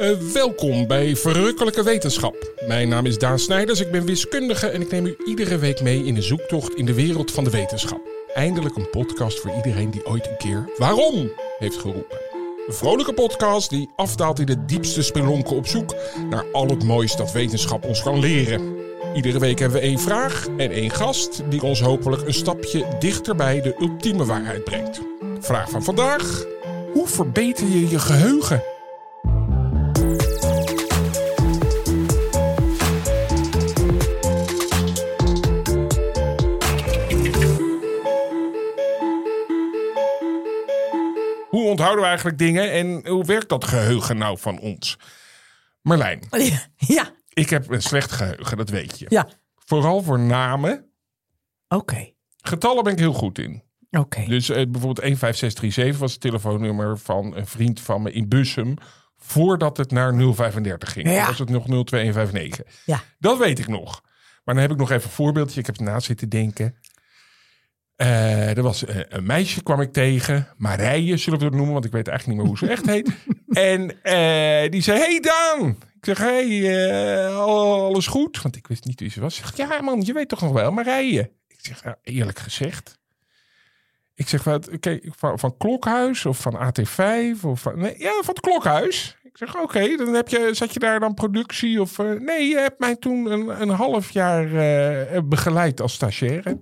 Uh, welkom bij Verrukkelijke Wetenschap. Mijn naam is Daan Snijders, ik ben wiskundige en ik neem u iedere week mee in een zoektocht in de wereld van de wetenschap. Eindelijk een podcast voor iedereen die ooit een keer waarom heeft geroepen. Een vrolijke podcast die afdaalt in de diepste spelonken op zoek naar al het moois dat wetenschap ons kan leren. Iedere week hebben we één vraag en één gast die ons hopelijk een stapje dichter bij de ultieme waarheid brengt. Vraag van vandaag: hoe verbeter je je geheugen? Onthouden we eigenlijk dingen en hoe werkt dat geheugen nou van ons? Marlijn. Ja. Ik heb een slecht geheugen, dat weet je. Ja. Vooral voor namen. Oké. Getallen ben ik heel goed in. Oké. Dus uh, bijvoorbeeld 15637 was het telefoonnummer van een vriend van me in Bussum. Voordat het naar 035 ging. Ja. Dan was het nog 02159. Ja. Dat weet ik nog. Maar dan heb ik nog even een voorbeeldje. Ik heb erna zitten denken. Uh, er was uh, een meisje kwam ik tegen. Marije zullen we het noemen. Want ik weet eigenlijk niet meer hoe ze echt heet. en uh, die zei, hey Daan. Ik zeg, hey, alles goed? Want ik wist niet wie ze was. Ze zegt, ja man, je weet toch nog wel, Marije. Ik zeg, ja, eerlijk gezegd. Ik zeg, wat, okay, van, van Klokhuis of van AT5? Of van, nee, ja, van het Klokhuis. Ik zeg, oké, okay, dan heb je, zat je daar dan productie? Of nee, je hebt mij toen een, een half jaar begeleid als stagiaire.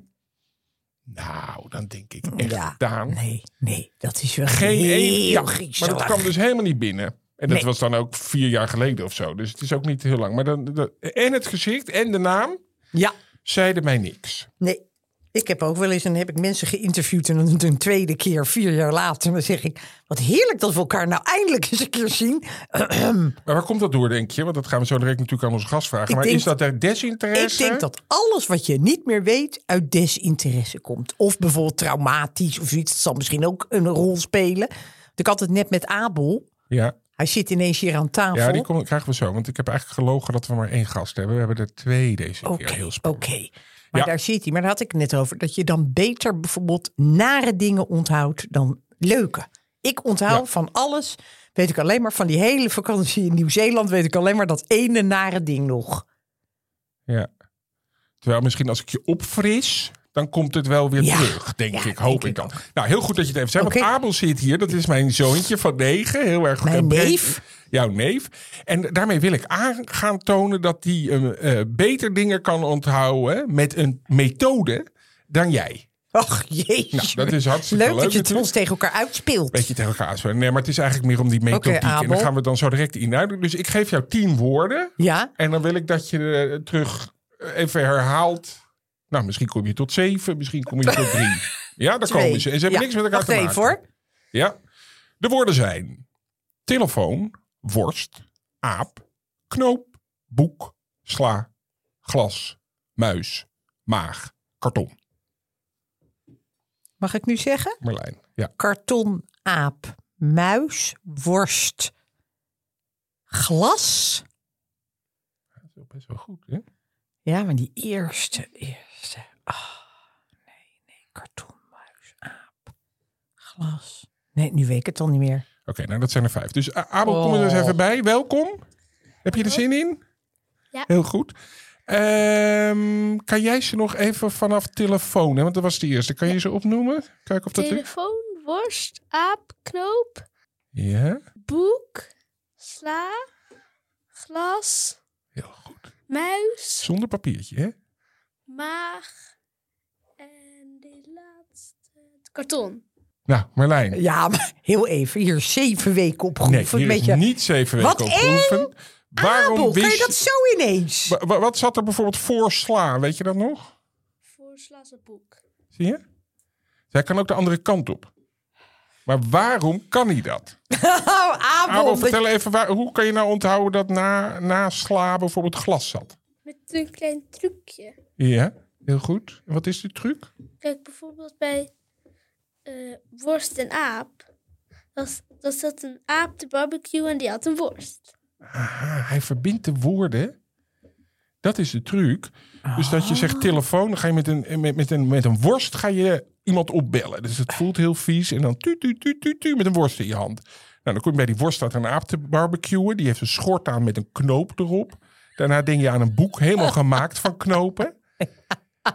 Nou, dan denk ik echt, ja, Daan. Nee, nee, dat is wel Geen heel ja. Maar dat kwam dus helemaal niet binnen. En dat Nee. was dan ook vier jaar geleden of zo. Dus het is ook niet heel lang. Maar dan, dan- en het gezicht en de naam Ja, zeiden mij niks. nee. Ik heb ook wel eens, en heb ik mensen geïnterviewd en dan een tweede keer, vier jaar later, en dan zeg ik, wat heerlijk dat we elkaar nou eindelijk eens een keer zien. Maar waar komt dat door, denk je? Want dat gaan we zo direct natuurlijk aan onze gast vragen. Ik maar denk- is dat er desinteresse? Ik denk dat alles wat je niet meer weet uit desinteresse komt. Of bijvoorbeeld traumatisch of zoiets. Dat zal misschien ook een rol spelen. Ik had het net met Abel. Ja, Hij zit ineens hier aan tafel. ja die kom- krijgen we zo. Want ik heb eigenlijk gelogen dat we maar één gast hebben. We hebben er twee deze Oké, keer. Heel oké. spannend. Maar Ja. daar zit hij. Maar daar had ik het net over. Dat je dan beter bijvoorbeeld nare dingen onthoudt dan leuke. Ik onthoud Ja. van alles. Weet ik alleen maar van die hele vakantie in Nieuw-Zeeland. Weet ik alleen maar dat ene nare ding nog. Ja. Terwijl misschien als ik je opfris, dan komt het wel weer Ja. terug, denk Ja, ik. Hoop denk ik dan. Nou, heel goed dat je het even zegt. Oké. Want Abel zit hier. Dat is mijn zoontje van negen. Heel erg Mijn eh, breed- neef. Jouw neef. En daarmee wil ik aan gaan tonen dat hij eh, eh, beter dingen kan onthouden met een methode dan jij. Ach, jezus. Nou, dat is hartstikke leuk leuk dat je het ons tegen elkaar uitspeelt. Beetje tegen elkaar aanspreken. Nee, maar het is eigenlijk meer om die methodiek. en Abel. dan gaan we dan zo direct in uit. Dus ik geef jou tien woorden. Ja? En dan wil ik dat je eh, terug even herhaalt. Nou, misschien kom je tot zeven, misschien kom je tot drie. Ja, daar Twee. komen ze. En ze hebben Ja, niks met elkaar wacht te maken. even hoor. Ja. De woorden zijn telefoon, worst, aap, knoop, boek, sla, glas, muis, maag, karton. Mag ik nu zeggen? Marlijn. Ja. Karton, aap, muis, worst, glas. Dat is best wel goed, hè? Ja, maar die eerste, eerste. Ah, nee, nee. Karton, muis, aap, glas. Nee, nu weet ik het al niet meer. Oké, nou dat zijn er vijf. Dus A- Abel, kom er eens Oh. even bij. Welkom. Heb je er zin in? Ja. Heel goed. Ehm, kan jij ze nog even vanaf telefoon, hè? want dat was de eerste. Kan je ze opnoemen? Kijken of dat lukt. Telefoon, worst, aap, knoop, Ja, boek, sla, glas, heel goed. muis, Zonder papiertje, hè? maag en de laatste, het karton. Nou, Marlijn. Ja, maar heel even. Hier zeven weken Nee, opgeoefend. met is je niet zeven weken Wat op proeven. Waarom Abel, kan wist je dat zo ineens? Wa- wa- Wat zat er bijvoorbeeld voor sla? Weet je dat nog? Voor het boek. Zie je? Zij kan ook de andere kant op. Maar waarom kan hij dat? Oh, Abel. Abel, dat- vertel even, waar, hoe kan je nou onthouden dat na, na sla bijvoorbeeld glas zat? Met een klein trucje. Ja, heel goed. En wat is de truc? Kijk bijvoorbeeld bij eh, worst en aap. Dat, dat zat een aap te barbecue en die had een worst. Aha, hij verbindt de woorden. Dat is de truc. Dus dat je zegt telefoon, dan ga je met een, met, met, een, met een worst ga je iemand opbellen. Dus het voelt heel vies. En dan tu, tu, tu, tu, tu, met een worst in je hand. Nou, dan kom je bij die worst staat een aap te barbecuen. Die heeft een schort aan met een knoop erop. Daarna denk je aan een boek helemaal gemaakt van knopen.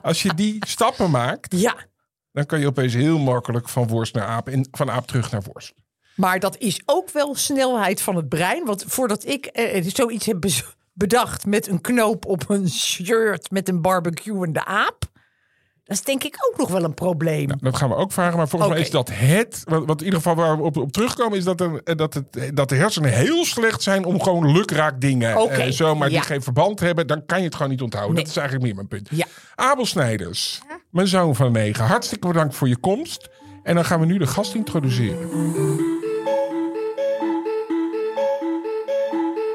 Als je die stappen maakt, Ja, dan kan je opeens heel makkelijk van worst naar aap en van aap terug naar worst. maar dat is ook wel snelheid van het brein. Want voordat ik eh, zoiets heb bedacht met een knoop op een shirt met een barbecuende aap. Dat is denk ik ook nog wel een probleem. Dat gaan we ook vragen. Maar volgens mij is dat het. Wat, wat in ieder geval waar we op, op terugkomen, is dat, er, eh, dat, het, dat de hersenen heel slecht zijn om gewoon lukraak dingen. Oké, eh, zo, maar ja. die geen verband hebben, dan kan je het gewoon niet onthouden. Nee. Dat is eigenlijk meer mijn punt. Ja. Abel Snijders, mijn zoon van negen. Hartstikke bedankt voor je komst. En dan gaan we nu de gast introduceren.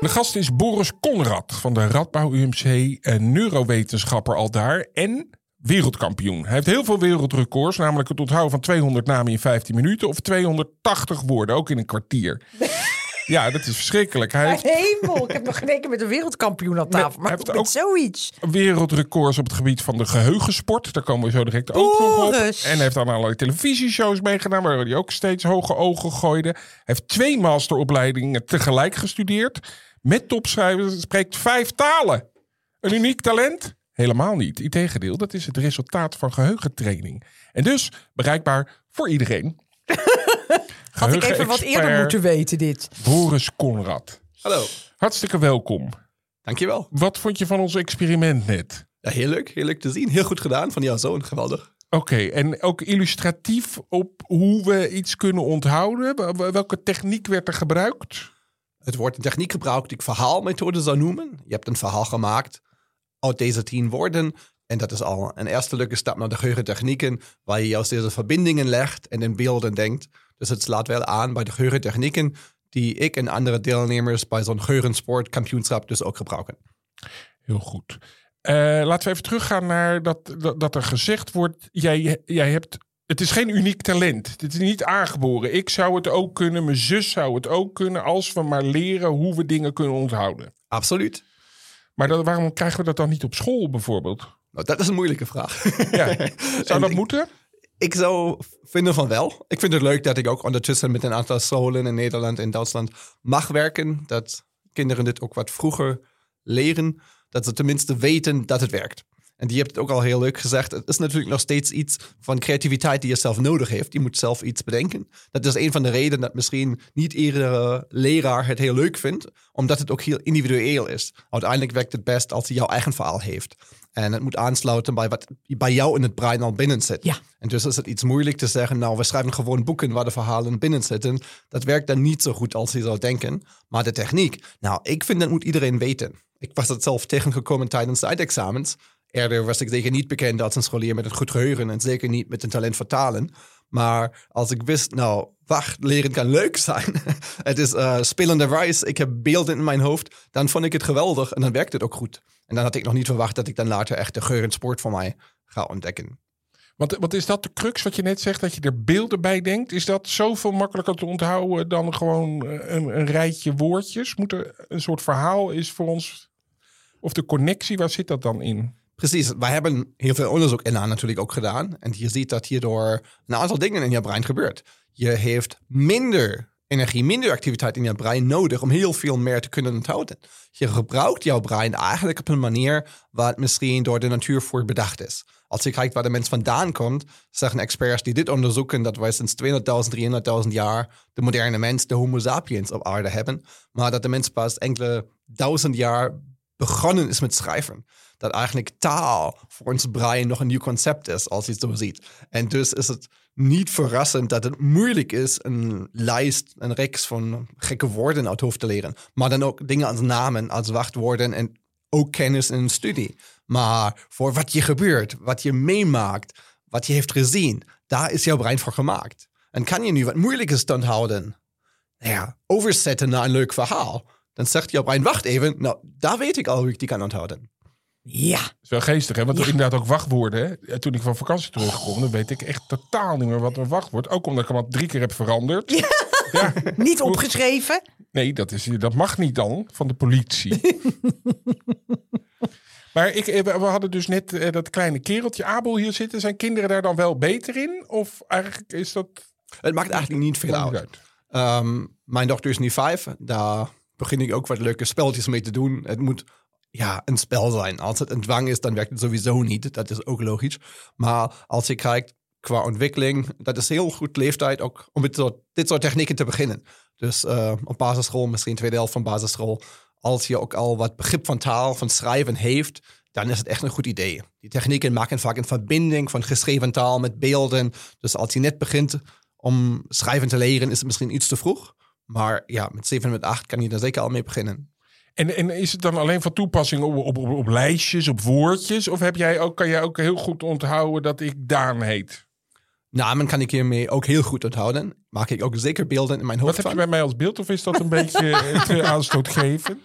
De gast is Boris Conrad van de Radbouw UMC, een neurowetenschapper al daar en wereldkampioen. Hij heeft heel veel wereldrecords, namelijk het onthouden van 200 namen in 15 minuten of 280 woorden, ook in een kwartier. Ja, dat is verschrikkelijk. Hij heeft Hemel, ik heb nog gekeken met een wereldkampioen aan tafel. Maar heeft met ook- zoiets. wereldrecords op het gebied van de geheugensport. Daar komen we zo direct ook nog op. En hij heeft aan allerlei televisieshows meegedaan, waar hij ook steeds hoge ogen gooide. Hij heeft twee masteropleidingen tegelijk gestudeerd. Met topschrijvers, spreekt vijf talen. Een uniek talent? Helemaal niet. Integendeel, dat is het resultaat van geheugentraining. En dus bereikbaar voor iedereen. Had ik even wat eerder moeten weten dit. Boris Conrad. Hallo, Hartstikke welkom. dankjewel. Wat vond je van ons experiment net? Ja, heel leuk, heel leuk te zien. Heel goed gedaan van jouw zoon, geweldig. Oké, en ook illustratief op hoe we iets kunnen onthouden. Wel- Welke techniek werd er gebruikt? Het wordt een techniek gebruikt die ik verhaalmethode zou noemen. Je hebt een verhaal gemaakt uit deze tien woorden. En dat is al een eerste leuke stap naar de geheugentechnieken, waar je juist deze verbindingen legt en in beelden denkt. Dus het slaat wel aan bij de geheugentechnieken die ik en andere deelnemers bij zo'n geheugensportkampioenschap dus ook gebruiken. Heel goed. Eh, laten we even teruggaan naar dat, dat, dat er gezegd wordt: jij, jij hebt. Het is geen uniek talent. Het is niet aangeboren. Ik zou het ook kunnen. Mijn zus zou het ook kunnen. Als we maar leren hoe we dingen kunnen onthouden. Absoluut. Maar dat, waarom krijgen we dat dan niet op school bijvoorbeeld? Nou, dat is een moeilijke vraag. Ja. Zou dat ik- moeten? Ik zou vinden van wel. Ik vind het leuk dat ik ook ondertussen met een aantal scholen in Nederland en Duitsland mag werken. Dat kinderen dit ook wat vroeger leren. Dat ze tenminste weten dat het werkt. En die hebt het ook al heel leuk gezegd. Het is natuurlijk nog steeds iets van creativiteit die je zelf nodig heeft. Je moet zelf iets bedenken. Dat is een van de redenen dat misschien niet iedere leraar het heel leuk vindt. Omdat het ook heel individueel is. Uiteindelijk werkt het best als hij jouw eigen verhaal heeft. En het moet aansluiten bij wat bij jou in het brein al binnen zit. Ja. En dus is het iets moeilijk te zeggen, nou, we schrijven gewoon boeken waar de verhalen binnen zitten. Dat werkt dan niet zo goed als je zou denken. Maar de techniek, nou, ik vind dat moet iedereen weten. Ik was het zelf tegengekomen tijdens de eindexamens. Eerder was ik zeker niet bekend als een scholier met een goed geheugen en zeker niet met een talent voor talen. Maar als ik wist, nou, wacht, leren kan leuk zijn. het is uh, spelende reis, ik heb beelden in mijn hoofd. Dan vond ik het geweldig en dan werkt het ook goed. En dan had ik nog niet verwacht dat ik dan later echt de geur en sport voor mij ga ontdekken. Want wat is dat de crux wat je net zegt, dat je er beelden bij denkt? Is dat zoveel makkelijker te onthouden dan gewoon eh, een, een rijtje woordjes? Moet er een soort verhaal is voor ons? Of de connectie, waar zit dat dan in? Precies, wij hebben heel veel onderzoek in natuurlijk ook gedaan. En je ziet dat hierdoor een aantal dingen in je brein gebeurt. Je heeft minder energie, minder activiteit in je brein nodig om heel veel meer te kunnen onthouden. Je gebruikt jouw brein eigenlijk op een manier het misschien door de natuur voor bedacht is. Als je kijkt waar de mens vandaan komt, zeggen experts die dit onderzoeken dat wij sinds 200.000, 300.000 jaar de moderne mens, de Homo sapiens op aarde hebben. Maar dat de mens pas enkele duizend jaar begonnen is met schrijven. Dat eigenlijk taal voor ons brein nog een nieuw concept is, als je het zo ziet. En dus is het niet verrassend dat het moeilijk is een lijst, een reeks van gekke woorden uit hoofd te leren. Maar dan ook dingen als namen, als wachtwoorden en ook kennis in een studie. Maar voor wat je gebeurt, wat je meemaakt, wat je heeft gezien, daar is jouw brein voor gemaakt. En kan je nu wat moeilijk is te onthouden? Nou ja, overzetten naar een leuk verhaal. Dan zegt jouw brein, wacht even, nou, daar weet ik al hoe ik die kan onthouden. Ja. Dat is wel geestig, hè? Want inderdaad ook wachtwoorden. hè. Toen ik van vakantie terugkom, dan weet ik echt totaal niet meer wat een wachtwoord. Ook omdat ik hem al drie keer heb veranderd. Ja. Niet opgeschreven. Nee, dat, is, dat mag niet dan van de politie. maar ik, eh, we hadden dus net eh, dat kleine kereltje Abel hier zitten. Zijn kinderen daar dan wel beter in? Of eigenlijk is dat... Het maakt eigenlijk niet veel uit. Ehm, mijn dochter is nu vijf. Daar begin ik ook wat leuke spelletjes mee te doen. Het moet ja, een spel zijn. Als het een dwang is, dan werkt het sowieso niet. Dat is ook logisch. Maar als je kijkt qua ontwikkeling, dat is heel goed leeftijd ook om dit soort, dit soort technieken te beginnen. Dus eh, op basisschool, misschien tweede helft van basisschool, als je ook al wat begrip van taal, van schrijven heeft, dan is het echt een goed idee. Die technieken maken vaak een verbinding van geschreven taal met beelden. Dus als je net begint om schrijven te leren, is het misschien iets te vroeg. Maar ja, met 7 en met 8 kan je daar zeker al mee beginnen. En, en is het dan alleen van toepassing op, op, op, op lijstjes, op woordjes? Of heb jij ook, kan jij ook heel goed onthouden dat ik Daan heet? Namen kan ik hiermee ook heel goed onthouden. Maak ik ook zeker beelden in mijn Wat hoofd heb je bij mij als beeld? Of is dat een beetje eh, te aanstootgevend?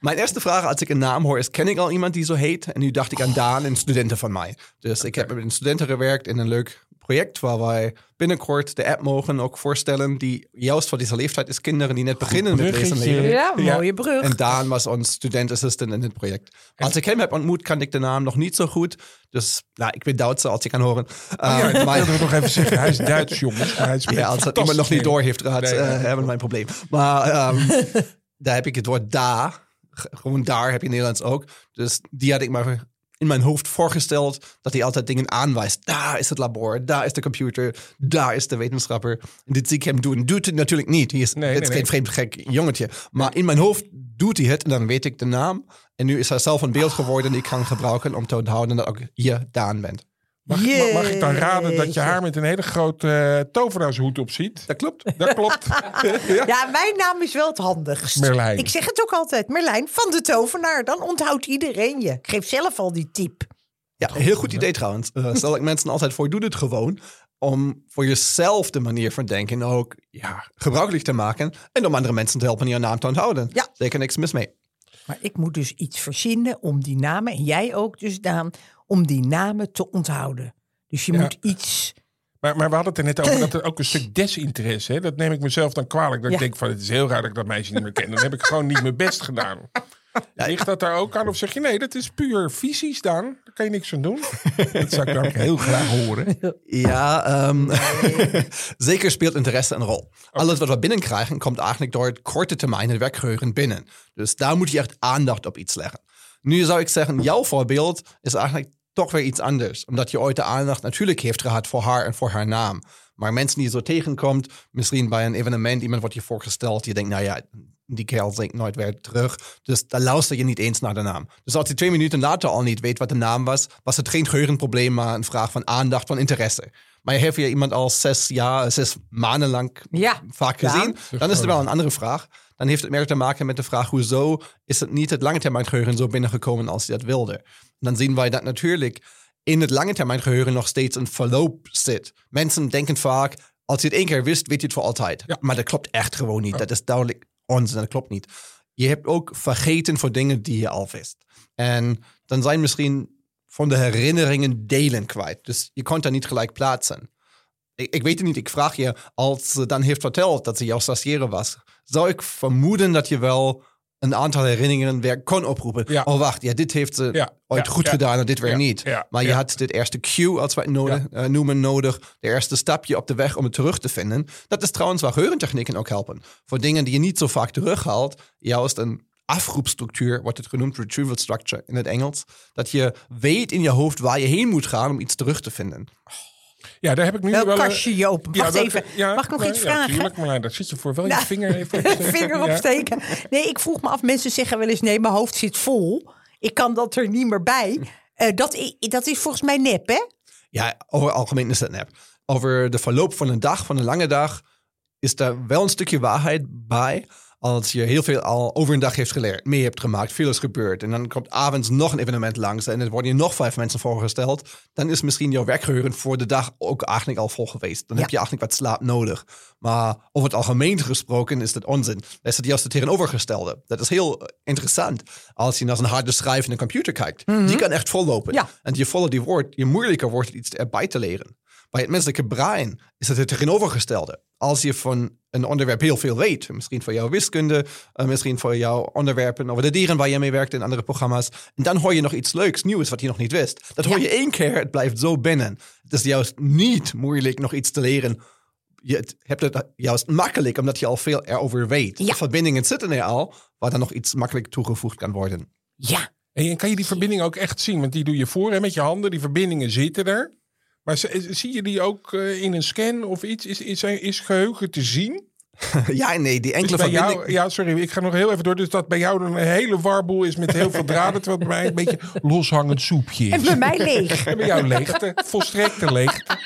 Mijn eerste vraag als ik een naam hoor is, ken ik al iemand die zo heet? En nu dacht ik aan Daan, een studenten van mij. Dus ik heb met een studenten gewerkt in een leuk project waar wij binnenkort de app mogen ook voorstellen die juist voor deze leeftijd is kinderen die net beginnen met lezen leren. Ja, Ja. mooie brug. En Daan was ons studentassistent in dit project. Als ik hem heb ontmoet, kan ik de naam nog niet zo goed. Dus nou, ik ben Duitser, als je kan horen. Oh Ja, Uh, dat maar- wilde ik nog even zeggen. Hij is Duits, jongens. Maar hij is ja, als dat iemand nog niet door heeft gehad, Nee, eh, nee. hebben we mijn probleem. Maar ehm, daar heb ik het woord da. Gewoon daar heb je Nederlands ook. Dus die had ik maar in mijn hoofd voorgesteld dat hij altijd dingen aanwijst. Daar is het labor, daar is de computer, daar is de wetenschapper. En dit zie ik hem doen. Doet het natuurlijk niet. Hij is, Nee, het nee, is nee. geen vreemd gek jongetje. Maar in mijn hoofd doet hij het en dan weet ik de naam. En nu is hij zelf een beeld geworden die ik kan gebruiken om te onthouden dat ook je Daan bent. Mag, ik dan raden dat je haar met een hele grote uh, tovenaarshoed op ziet? Dat klopt. Dat klopt. ja. Ja, mijn naam is wel het handigst. Merlijn. Ik zeg het ook altijd. Merlijn van de tovenaar. Dan onthoudt iedereen je. Ik geef zelf al die tip. Ja, een heel goed idee trouwens. Eh, stel ik mensen altijd voor, doe dit gewoon. Om voor jezelf de manier van denken ook ja, gebruikelijk te maken. En om andere mensen te helpen jouw naam te onthouden. Ja. Zeker niks mis mee. Maar ik moet dus iets verzinnen om die namen, en jij ook dus Daan, om die namen te onthouden. Dus je Ja. moet iets... Maar, maar we hadden het er net over dat er ook een stuk desinteresse. Hè? Dat neem ik mezelf dan kwalijk. Dat Ja. ik denk van het is heel raar dat ik dat meisje niet meer ken. Dan heb ik gewoon niet mijn best gedaan. Ligt dat daar ook aan? Of zeg je nee, dat is puur visie staan. Daar kan je niks aan doen. dat zou ik dan ook heel graag horen. Ja, ehm, zeker speelt interesse een rol. Alles wat we binnenkrijgen komt eigenlijk door het korte termijn het werkgeheugen binnen. Dus daar moet je echt aandacht op iets leggen. Nu zou ik zeggen, jouw voorbeeld is eigenlijk toch weer iets anders. Omdat je ooit de aandacht natuurlijk heeft gehad voor haar en voor haar naam. Maar mensen die je zo tegenkomt, misschien bij een evenement, iemand wordt je voorgesteld, je denkt, nou ja, die kerel zingt nooit weer terug. Dus dan luister je niet eens naar de naam. Dus als hij twee minuten later al niet weet wat de naam was, was het geen geheugenprobleem, maar een vraag van aandacht, van interesse. Maar heeft je iemand al zes jaar, zes maanden lang Ja, vaak ja. gezien, dan is het wel een andere vraag. Dan heeft het meer te maken met de vraag, hoezo is het niet het lange termijn geheugen zo binnengekomen als je dat wilde? Dan zien wij dat natuurlijk in het lange termijn geheugen nog steeds een verloop zit. Mensen denken vaak, als je het één keer wist, weet je het voor altijd. Ja. Maar dat klopt echt gewoon niet. Dat is duidelijk onzin, dat klopt niet. Je hebt ook vergeten voor dingen die je al wist. En dan zijn misschien van de herinneringen delen kwijt. Dus je kon daar niet gelijk plaatsen. Ik, ik weet het niet, ik vraag je, als ze dan heeft verteld dat ze jouw stagiaire was, zou ik vermoeden dat je wel een aantal herinneringen weer kon oproepen. Ja. Oh, wacht, ja, dit heeft ze Ja, ooit ja, goed gedaan en dit weer niet. maar je had dit eerste cue, als we het nodig, eh, noemen, nodig. De eerste stapje op de weg om het terug te vinden. Dat is trouwens waar geurentechnieken ook helpen. Voor dingen die je niet zo vaak terughaalt, juist een afroepstructuur, wordt het genoemd, retrieval structure in het Engels. Dat je weet in je hoofd waar je heen moet gaan om iets terug te vinden. Ja, daar heb ik nu Welk wel... een- kastje je open? Wacht dat- even. ja, Mag ik nog nou, iets ja, vragen? Tuurlijk, maar daar zit je voor wel je Nou, vinger even. Vinger Ja. opsteken. Nee, ik vroeg me af. Mensen zeggen wel eens: nee, mijn hoofd zit vol. Ik kan dat er niet meer bij. Eh, dat, dat is volgens mij nep, hè? Ja, over het algemeen is dat nep. Over de verloop van een dag, van een lange dag, is daar wel een stukje waarheid bij. Als je heel veel al over een dag heeft geleerd, mee hebt gemaakt, veel is gebeurd. En dan komt avonds nog een evenement langs en er worden je nog vijf mensen voorgesteld. Dan is misschien jouw werkgeheugen voor de dag ook eigenlijk al vol geweest. Dan Ja. heb je eigenlijk wat slaap nodig. Maar over het algemeen gesproken is dat onzin. Dat is het juist het tegenovergestelde. Dat is heel eh, interessant. Als je naar een harde een computer kijkt, die kan echt vollopen. Ja. En je voller die wordt, je moeilijker wordt het iets erbij te leren. Bij het menselijke brein is het het tegenovergestelde. Als je van een onderwerp heel veel weet, misschien voor jouw wiskunde, eh, misschien voor jouw onderwerpen over de dieren waar je mee werkt in andere programma's, en dan hoor je nog iets leuks, nieuws wat je nog niet wist. Dat hoor je één keer, het blijft zo binnen. Het is juist niet moeilijk nog iets te leren je hebt het juist makkelijk, omdat je al veel erover weet. Ja. De verbindingen zitten er al, waar dan nog iets makkelijk toegevoegd kan worden. Ja. En kan je die verbinding ook echt zien? Want die doe je voor hè, met je handen. Die verbindingen zitten er. Maar zie je die ook eh, in een scan of iets? Is, is, is geheugen te zien? ja, nee, die enkele bij verbindingen. jou, ja, sorry, ik ga nog heel even door. Dus dat bij jou dan een hele warboel is met heel veel draden. Terwijl het bij mij een beetje loshangend soepje En is. bij mij leeg. En bij jou leegte, volstrekte leegte.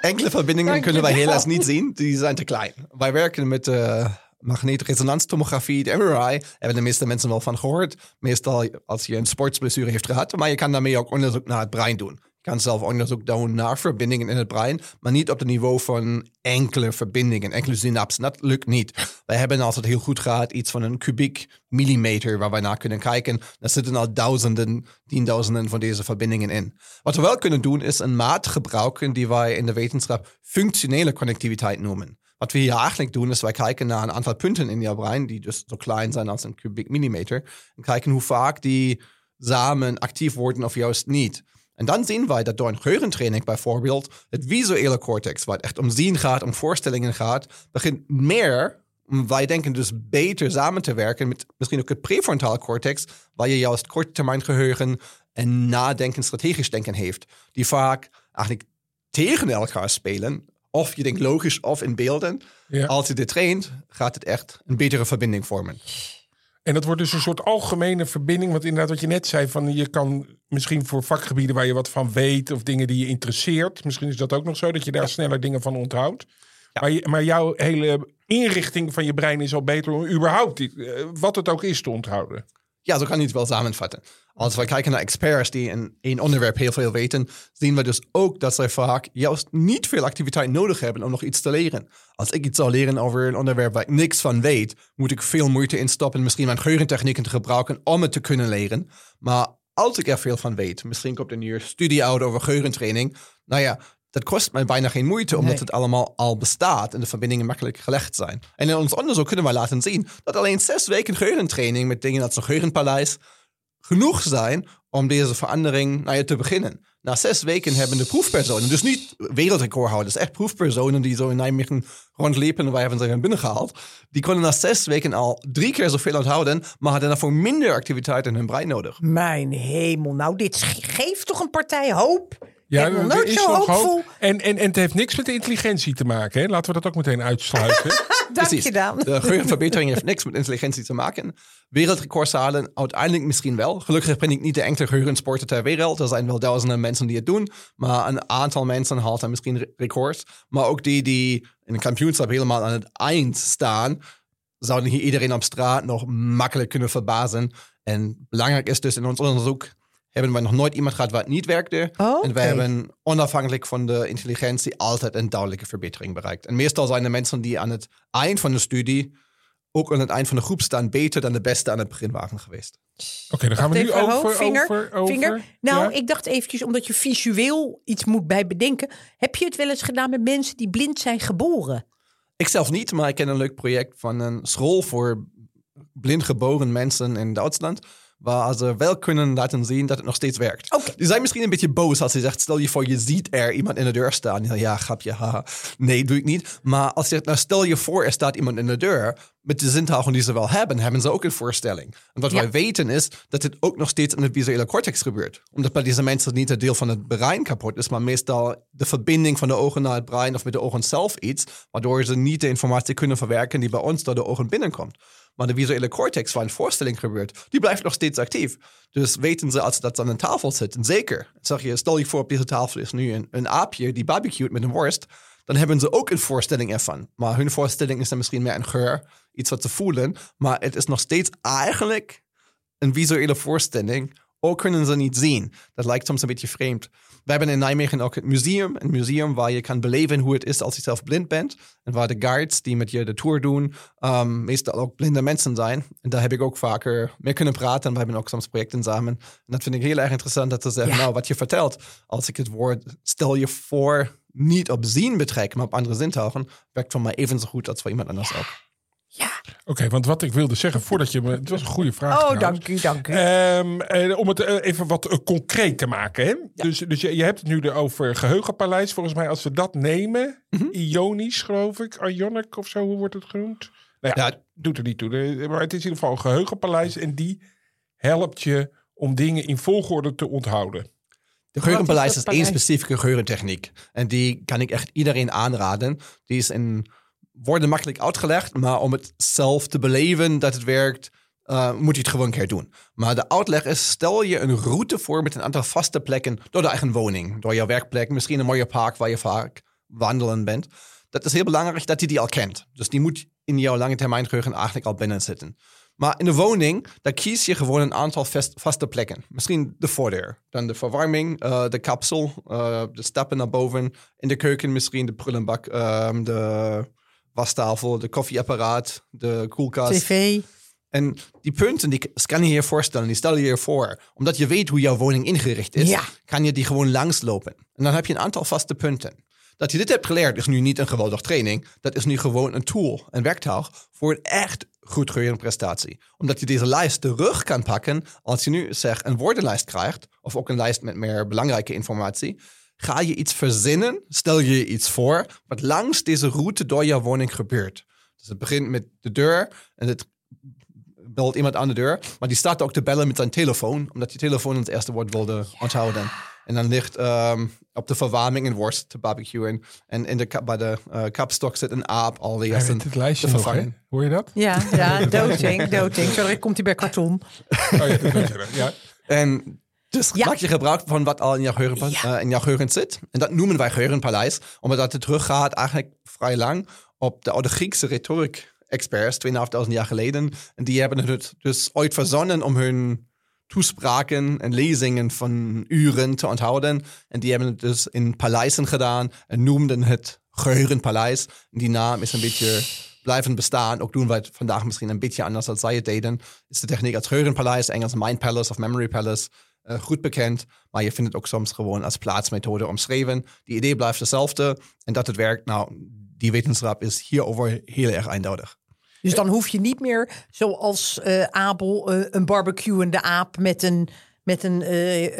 Enkele verbindingen kunnen wij helaas niet zien. Die zijn te klein. Wij werken met uh, magnetresonancetomografie, de MRI. Hebben de meeste mensen wel van gehoord. Meestal als je een sportsblessure heeft gehad. Maar je kan daarmee ook onderzoek naar het brein doen. Je kan zelf onderzoek doen naar verbindingen in het brein. Maar niet op het niveau van enkele verbindingen, enkele synapsen. Dat lukt niet. Wij hebben altijd heel goed gehad iets van een kubiek millimeter waar wij naar kunnen kijken. Daar zitten al duizenden, tienduizenden van deze verbindingen in. Wat we wel kunnen doen is een maat gebruiken die wij in de wetenschap functionele connectiviteit noemen. Wat we hier eigenlijk doen is wij kijken naar een aantal punten in je brein die dus zo klein zijn als een kubiek millimeter. En kijken hoe vaak die samen actief worden of juist niet. En dan zien wij dat door een geheugentraining bijvoorbeeld het visuele cortex, waar het echt om zien gaat, om voorstellingen gaat, begint meer, wij denken dus beter samen te werken met misschien ook het prefrontaal cortex, waar je juist korte termijn geheugen en nadenken, strategisch denken heeft, die vaak eigenlijk tegen elkaar spelen. Of je denkt logisch of in beelden. Ja. Als je dit traint, gaat het echt een betere verbinding vormen. En dat wordt dus een soort algemene verbinding. Want inderdaad, wat je net zei, van je kan misschien voor vakgebieden waar je wat van weet of dingen die je interesseert. Misschien is dat ook nog zo dat je daar sneller dingen van onthoudt. Maar, je, maar jouw hele inrichting van je brein is al beter om überhaupt eh, wat het ook is te onthouden. Ja, zo kan je het wel samenvatten. Als we kijken naar experts die in één onderwerp heel veel weten, zien we dus ook dat zij vaak juist niet veel activiteit nodig hebben om nog iets te leren. Als ik iets zou leren over een onderwerp waar ik niks van weet, moet ik veel moeite instoppen, misschien mijn geheugentechnieken te gebruiken om het te kunnen leren. Maar als ik er veel van weet, misschien komt er nu een studie uit over geheugentraining, nou ja, dat kost mij bijna geen moeite, omdat Nee. het allemaal al bestaat en de verbindingen makkelijk gelegd zijn. En in ons onderzoek kunnen we laten zien dat alleen zes weken geheugentraining met dingen als een geheugenpaleis genoeg zijn om deze verandering nou ja, te beginnen. Na zes weken hebben de proefpersonen, dus niet wereldrecordhouders, echt proefpersonen die zo in Nijmegen rondliepen en wij hebben ze er binnengehaald, die konden na zes weken al drie keer zoveel onthouden, maar hadden daarvoor minder activiteit in hun brein nodig. Mijn hemel. Nou, dit ge- geeft toch een partij hoop? Ja, ik ben nog nooit is zo nog hoopvol. hoop. En, en, en het heeft niks met de intelligentie te maken. Hè? Laten we dat ook meteen uitsluiten. Dank je dan. De geheugenverbetering heeft niks met intelligentie te maken. Wereldrecordshalen uiteindelijk misschien wel. Gelukkig ben ik niet de enkele geheugensporter ter wereld. Er zijn wel duizenden mensen die het doen. Maar een aantal mensen haalt dan misschien re- records. Maar ook die die in een kampioenschap helemaal aan het eind staan... zouden hier iedereen op straat nog makkelijk kunnen verbazen. En belangrijk is dus in ons onderzoek... hebben we nog nooit iemand gehad waar het niet werkte. Oh, En we oké. hebben onafhankelijk van de intelligentie altijd een duidelijke verbetering bereikt. En meestal zijn de mensen die aan het eind van de studie, ook aan het eind van de groep staan, beter dan de beste aan het begin waren geweest. Oké, dan gaan we nu over, vinger, over, over. vinger. Nou, Ja? ik dacht eventjes, omdat je visueel iets moet bij bedenken. Heb je het wel eens gedaan met mensen die blind zijn geboren? Ik zelf niet, maar ik ken een leuk project van een school voor blind geboren mensen in Duitsland. Waar ze wel kunnen laten zien dat het nog steeds werkt. Die zijn misschien een beetje boos als je zegt: stel je voor, je ziet er iemand in de deur staan. Ja, ja grapje, haha. Nee, doe ik niet. Maar als je zegt, nou stel je voor, er staat iemand in de deur. Met de zintuigen die ze wel hebben, hebben ze ook een voorstelling. En wat Ja. wij weten is dat het ook nog steeds in het visuele cortex gebeurt. Omdat bij deze mensen niet het deel van het brein kapot is, maar meestal de verbinding van de ogen naar het brein of met de ogen zelf iets. Waardoor ze niet de informatie kunnen verwerken die bij ons door de ogen binnenkomt. Maar de visuele cortex, waar een voorstelling gebeurt, die blijft nog steeds actief. Dus weten ze als ze dat aan een tafel zitten, zeker. Zeg je, stel je voor op deze tafel is nu een, aapje die barbecued met een worst. Dan hebben ze ook een voorstelling ervan. Maar hun voorstelling is dan misschien meer een geur, iets wat ze voelen. Maar het is nog steeds eigenlijk een visuele voorstelling. Ook kunnen ze niet zien. Dat lijkt soms een beetje vreemd. We hebben in Nijmegen ook het museum. Een museum waar je kan beleven hoe het is als je zelf blind bent. En waar de guides die met je de tour doen, um, meestal ook blinde mensen zijn. En daar heb ik ook vaker mee kunnen praten. En we hebben ook soms projecten samen. En dat vind ik heel erg interessant dat ze zeggen, Ja. nou wat je vertelt. Als ik het woord stel je voor niet op zien betrek, maar op andere zintuigen, werkt voor mij even zo goed als voor iemand anders ook. Oké, want wat ik wilde zeggen, voordat je me... Het was een goede vraag Oh, trouwens. dank u, dank u. Ehm, eh, om het eh, even wat eh, concreet te maken. Hè? Dus, dus je, je hebt het nu over geheugenpaleis. Volgens mij, als we dat nemen, Mhm. ionisch geloof ik, ionic of zo, hoe wordt het genoemd? Nou ja, Ja. doet er niet toe. Maar het is in ieder geval een geheugenpaleis en die helpt je om dingen in volgorde te onthouden. De geheugenpaleis dat is, één specifieke geheugentechniek. En die kan ik echt iedereen aanraden. Die is in woorden makkelijk uitgelegd, maar om het zelf te beleven dat het werkt, eh, moet je het gewoon een keer doen. Maar de uitleg is, stel je een route voor met een aantal vaste plekken door de eigen woning, door jouw werkplek, misschien een mooie park waar je vaak wandelen bent. Dat is heel belangrijk dat je die al kent. Dus die moet in jouw lange termijn geheugen eigenlijk al binnen zitten. Maar in de woning, daar kies je gewoon een aantal vast- vaste plekken. Misschien de voordeur, dan de verwarming, eh, de kapsel, eh, de stappen naar boven. In de keuken misschien de prullenbak, ehm, de wastafel, de koffieapparaat, de koelkast. TV. En die punten, die kan je je voorstellen, die stel je je voor. Omdat je weet hoe jouw woning ingericht is, Ja. kan je die gewoon langslopen. En dan heb je een aantal vaste punten. Dat je dit hebt geleerd is nu niet een geweldig training. Dat is nu gewoon een tool, een werktuig voor een echt goed prestatie. Omdat je deze lijst terug kan pakken als je nu zeg een woordenlijst krijgt, of ook een lijst met meer belangrijke informatie. Ga je iets verzinnen, stel je je iets voor, wat langs deze route door jouw woning gebeurt. Dus het begint met de deur en het belt iemand aan de deur, maar die staat ook te bellen met zijn telefoon, omdat je telefoon het eerste woord wilde onthouden. En dan ligt ehm, op de verwarming een worst te barbecuen. En in de, bij de eh, kapstok zit een aap al eerst een het lijstje te nog, hè? vervangen. Hoor je dat? Ja, ja, doting, doting. Zo komt hij bij karton. Oh, ja, ja. En dus Ja. maak je gebruik van wat al in jouw, geheugen, Ja. eh, in jouw geheugen zit. En dat noemen wij geheugenpaleis, omdat het teruggaat eigenlijk vrij lang op de oude Griekse retoriek-experts, 2500 jaar geleden. En die hebben het dus ooit verzonnen om hun toespraken en lezingen van uren te onthouden. En die hebben het dus in paleizen gedaan en noemden het geheugenpaleis. En die naam is een beetje blijven bestaan. Ook doen wij het vandaag misschien een beetje anders als zij het deden. Is de techniek als geheugenpaleis, Engels mind palace of memory palace, eh, goed bekend. Maar je vindt het ook soms gewoon als plaatsmethode omschreven. Die idee blijft hetzelfde. En dat het werkt, nou, die wetenschap is hierover heel erg eindeudig. Dus dan hoef je niet meer zoals eh, Abel eh, een barbecuende aap met een, met een,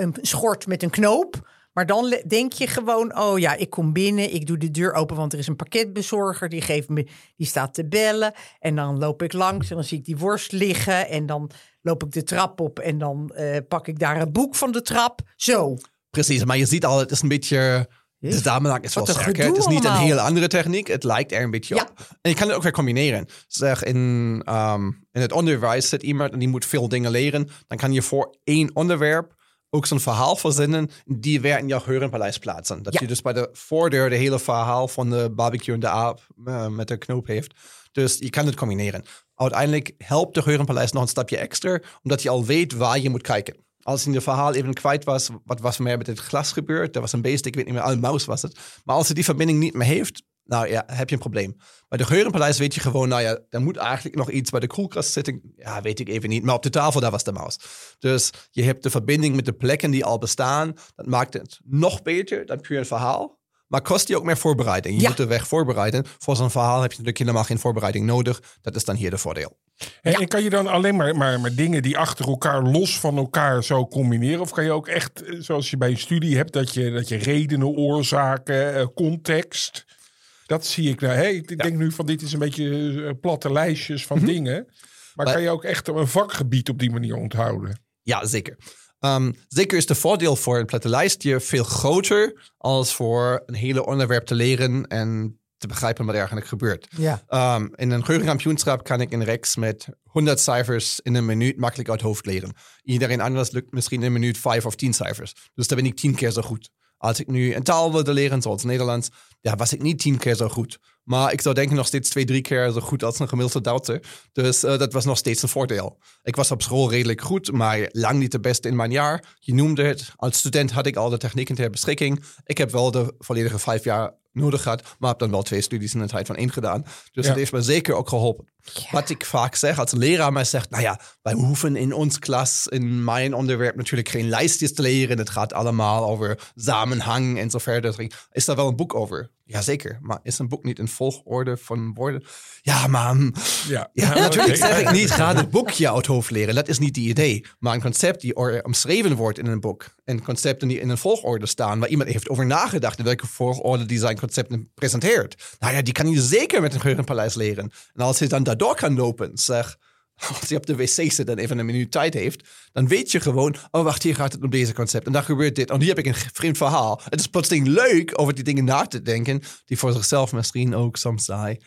een schort met een knoop. Maar dan denk je gewoon, oh ja, ik kom binnen, ik doe de deur open, want er is een pakketbezorger, die geeft me, die staat te bellen. En dan loop ik langs en dan zie ik die worst liggen en dan loop ik de trap op en dan eh, pak ik daar een boek van de trap. Zo. Precies, maar je ziet al, het is een beetje... De samenhang is wel gedoe Het is niet een heel andere techniek. Het lijkt er een beetje Ja. op. En je kan het ook weer combineren. Zeg, in, ehm, in het onderwijs zit iemand en die moet veel dingen leren. Dan kan je voor één onderwerp ook zo'n verhaal verzinnen die weer in jouw geheugenpaleis plaatsen. Dat Ja. je dus bij de voordeur de hele verhaal van de barbecue en de aap eh, met de knoop heeft. Dus je kan het combineren. Uiteindelijk helpt de geheugenpaleis nog een stapje extra, omdat je al weet waar je moet kijken. Als in je verhaal even kwijt was, wat was er meer met het glas gebeurd? Er was een beest, ik weet niet meer, een muis was het. Maar als je die verbinding niet meer heeft, nou ja, heb je een probleem. Bij de geheugenpaleis weet je gewoon, nou ja, er moet eigenlijk nog iets bij de koelkast zitten. Ja, weet ik even niet. Maar op de tafel, daar was de muis. Dus je hebt de verbinding met de plekken die al bestaan. Dat maakt het nog beter dan puur een verhaal. Maar kost je ook meer voorbereiding. Je Ja. moet de weg voorbereiden. Voor zo'n verhaal heb je natuurlijk helemaal geen voorbereiding nodig. Dat is dan hier de voordeel. En, en kan je dan alleen maar, maar, maar dingen die achter elkaar los van elkaar zo combineren? Of kan je ook echt, eh, zoals je bij een studie hebt, dat je, dat je redenen, oorzaken, eh, context. Dat zie ik nou. Hè? Ik denk nu van dit is een beetje eh, platte lijstjes van dingen. Maar Maar- kan je ook echt een vakgebied op die manier onthouden? Ja, zeker. Ehm, zeker is de voordeel voor een platte lijstje veel groter als voor een hele onderwerp te leren en te begrijpen wat er eigenlijk gebeurt. Ja. Ehm, in een geheugenkampioenschap kan ik in Rex met 100 cijfers in een minuut makkelijk uit het hoofd leren. Iedereen anders lukt misschien in een minuut 5 of 10 cijfers. Dus dan ben ik 10 keer zo goed. Als ik nu een taal wilde leren, zoals Nederlands, ja, was ik niet 10 keer zo goed. Maar ik zou denken nog steeds twee, drie keer zo goed als een gemiddelde Duitser. Dus eh, dat was nog steeds een voordeel. Ik was op school redelijk goed, maar lang niet de beste in mijn jaar. Je noemde het. Als student had ik al de technieken ter beschikking. Ik heb wel de volledige vijf jaar nodig gehad, maar heb dan wel twee studies in de tijd van één gedaan. Dus Ja. dat heeft me zeker ook geholpen. Wat ik vaak zeg, als een leraar mij zegt, nou ja, wij hoeven in ons klas, in mijn onderwerp natuurlijk geen lijstjes te leren. Het gaat allemaal over samenhang en zo verder. Is daar wel een boek over? Jazeker, maar is een boek niet in volgorde van woorden? Ja, maar Ja, Ja, natuurlijk zeg ik niet, ga het boekje uit hoofd leren. Dat is niet het idee. Maar een concept die omschreven wordt in een boek. En concepten die in een volgorde staan. Waar iemand heeft over nagedacht in welke volgorde die zijn concepten presenteert. Nou ja, die kan je zeker met een geheugenpaleis leren. En als je dan daardoor kan lopen, zeg... Als je op de wc zit en even een minuut tijd heeft, dan weet je gewoon, oh wacht, hier gaat het om deze concept. En dan gebeurt dit. En hier heb ik een vreemd verhaal. Het is plotseling leuk over die dingen na te denken, die voor zichzelf misschien ook soms saai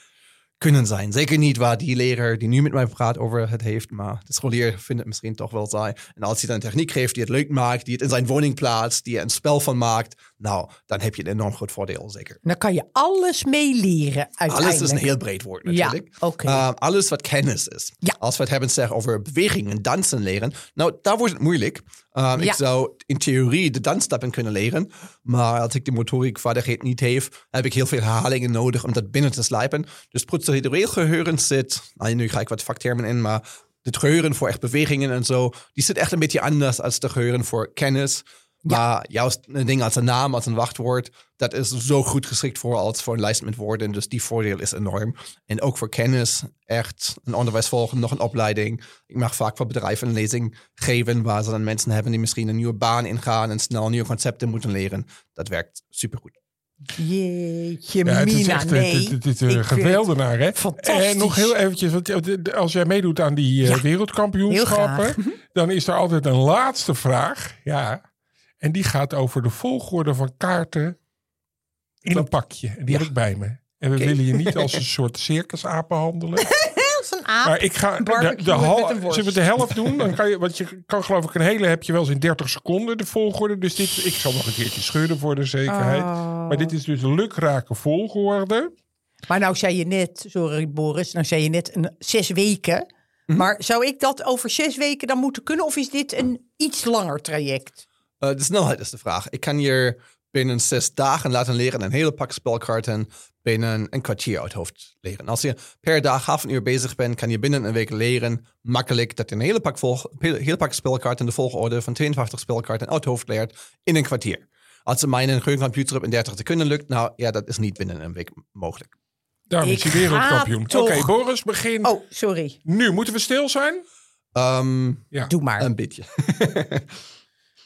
kunnen zijn. Zeker niet waar die leraar die nu met mij praat over het heeft, maar de scholier vindt het misschien toch wel saai. En als hij dan een techniek geeft die het leuk maakt, die het in zijn woning plaatst, die er een spel van maakt, nou, dan heb je een enorm groot voordeel, zeker. Dan kan je alles mee leren uiteindelijk. Alles is een heel breed woord Ja, natuurlijk. oké. Uh, alles wat kennis is. Ja. Als we het hebben zeg, over beweging en dansen leren, nou, daar wordt het moeilijk. Um, Ik Ja. zou in theorie de dansstappen kunnen leren, maar als ik de motoriekvaardigheid niet heb, heb ik heel veel herhalingen nodig om dat binnen te slijpen. Dus procedureel geheuren zit, nou, nu ga ik wat vaktermen in, maar het geheuren voor echt bewegingen en zo, die zit echt een beetje anders als de geheuren voor kennis. Maar juist een ding als een naam, als een wachtwoord, dat is zo goed geschikt voor als voor een lijst met woorden. Dus die voordeel is enorm. En ook voor kennis, echt een onderwijs volgen, nog een opleiding. Ik mag vaak voor bedrijven een lezing geven waar ze dan mensen hebben die misschien een nieuwe baan ingaan en snel nieuwe concepten moeten leren. Dat werkt supergoed. Jeetje, Ja, het is Mina, echt nee. het, geweldenaar, hè? fantastisch. En nog heel eventjes, want eh, als jij meedoet aan die eh, Ja, wereldkampioenschappen, dan is er altijd een laatste vraag. Ja. En die gaat over de volgorde van kaarten in een pakje. En die heb ik bij me. En we willen je niet als een soort circusaap behandelen. Als een aap. Maar ik ga de, de, hal- zullen we de helft doen? Dan kan je, want je kan geloof ik een hele heb je wel eens in 30 seconden de volgorde. Dus dit, ik zal nog een keertje schudden voor de zekerheid. Oh. Maar dit is dus een lukrake volgorde. Maar nou zei je net, sorry Boris, nou zei je net een, zes weken. Mhm. Maar zou ik dat over zes weken dan moeten kunnen? Of is dit een iets langer traject? Eh, de snelheid is de vraag. Ik kan je binnen zes dagen laten leren een hele pak spelkaarten binnen een kwartier uit het hoofd leren. Als je per dag half een uur bezig bent, kan je binnen een week leren makkelijk dat je een hele pak, volg, hele, pak spelkaarten in de volgorde van 52 spelkaarten uit het hoofd leert in een kwartier. Als het mij in een geheugencomputer op in 30 seconden lukt, nou ja, dat is niet binnen een week mogelijk. Daarom Ik is hij wereldkampioen. Oké, Boris, begin. Oh, sorry. Nu moeten we stil zijn. Ehm, Ja. Doe maar. Een beetje.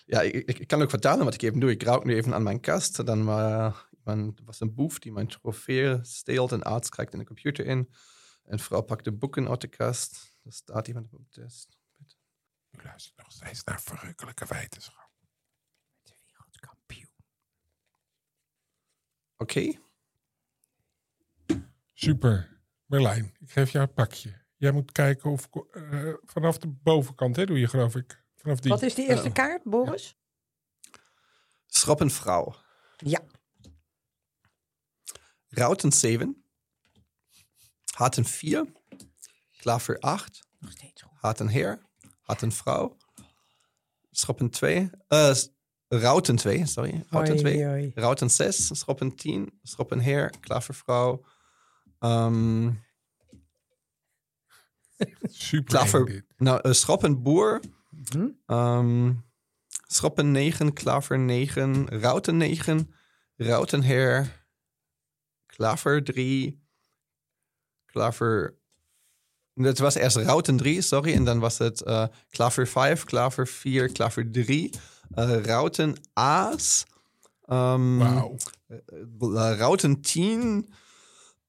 ja, ik, kan ook vertalen wat ik even doe. Ik ruik nu even aan mijn kast. Iemand- was een boef die mijn trofee steelt. Een arts kijkt in de computer in. Een vrouw pakt de boeken uit de kast. Er staat iemand op de test. U luistert nog steeds naar verrukkelijke wetenschap. Wereldkampioen. Oké. Super. Merlijn, ik geef jou een pakje. Jij moet kijken of eh, vanaf de bovenkant, hè, doe je geloof ik. Vanaf die. Wat is die eerste kaart, Boris? Schroppenvrouw. Ja. Rauten 7. Harten 4. Klaver 8. Nog steeds goed. Harten heer. Harten vrouw. Schoppen 2. eh Rauten 2, sorry. Rauten Oei, 2. oei. Rauten 6. Schoppen 10. Schoppen heer. Klavervrouw. Ehm Super klaver, dit. nou, eh, schoppen boer. Ehm, schoppen 9. Klaver 9. Rauten 9. Rauten heer. Klaver 3. Klaver. Het was eerst Rauten 3, sorry. En dan was het eh Klaver 5, Klaver 4, Klaver 3. eh Rauten Aas. Ehm, Wauw. eh, Rauten 10.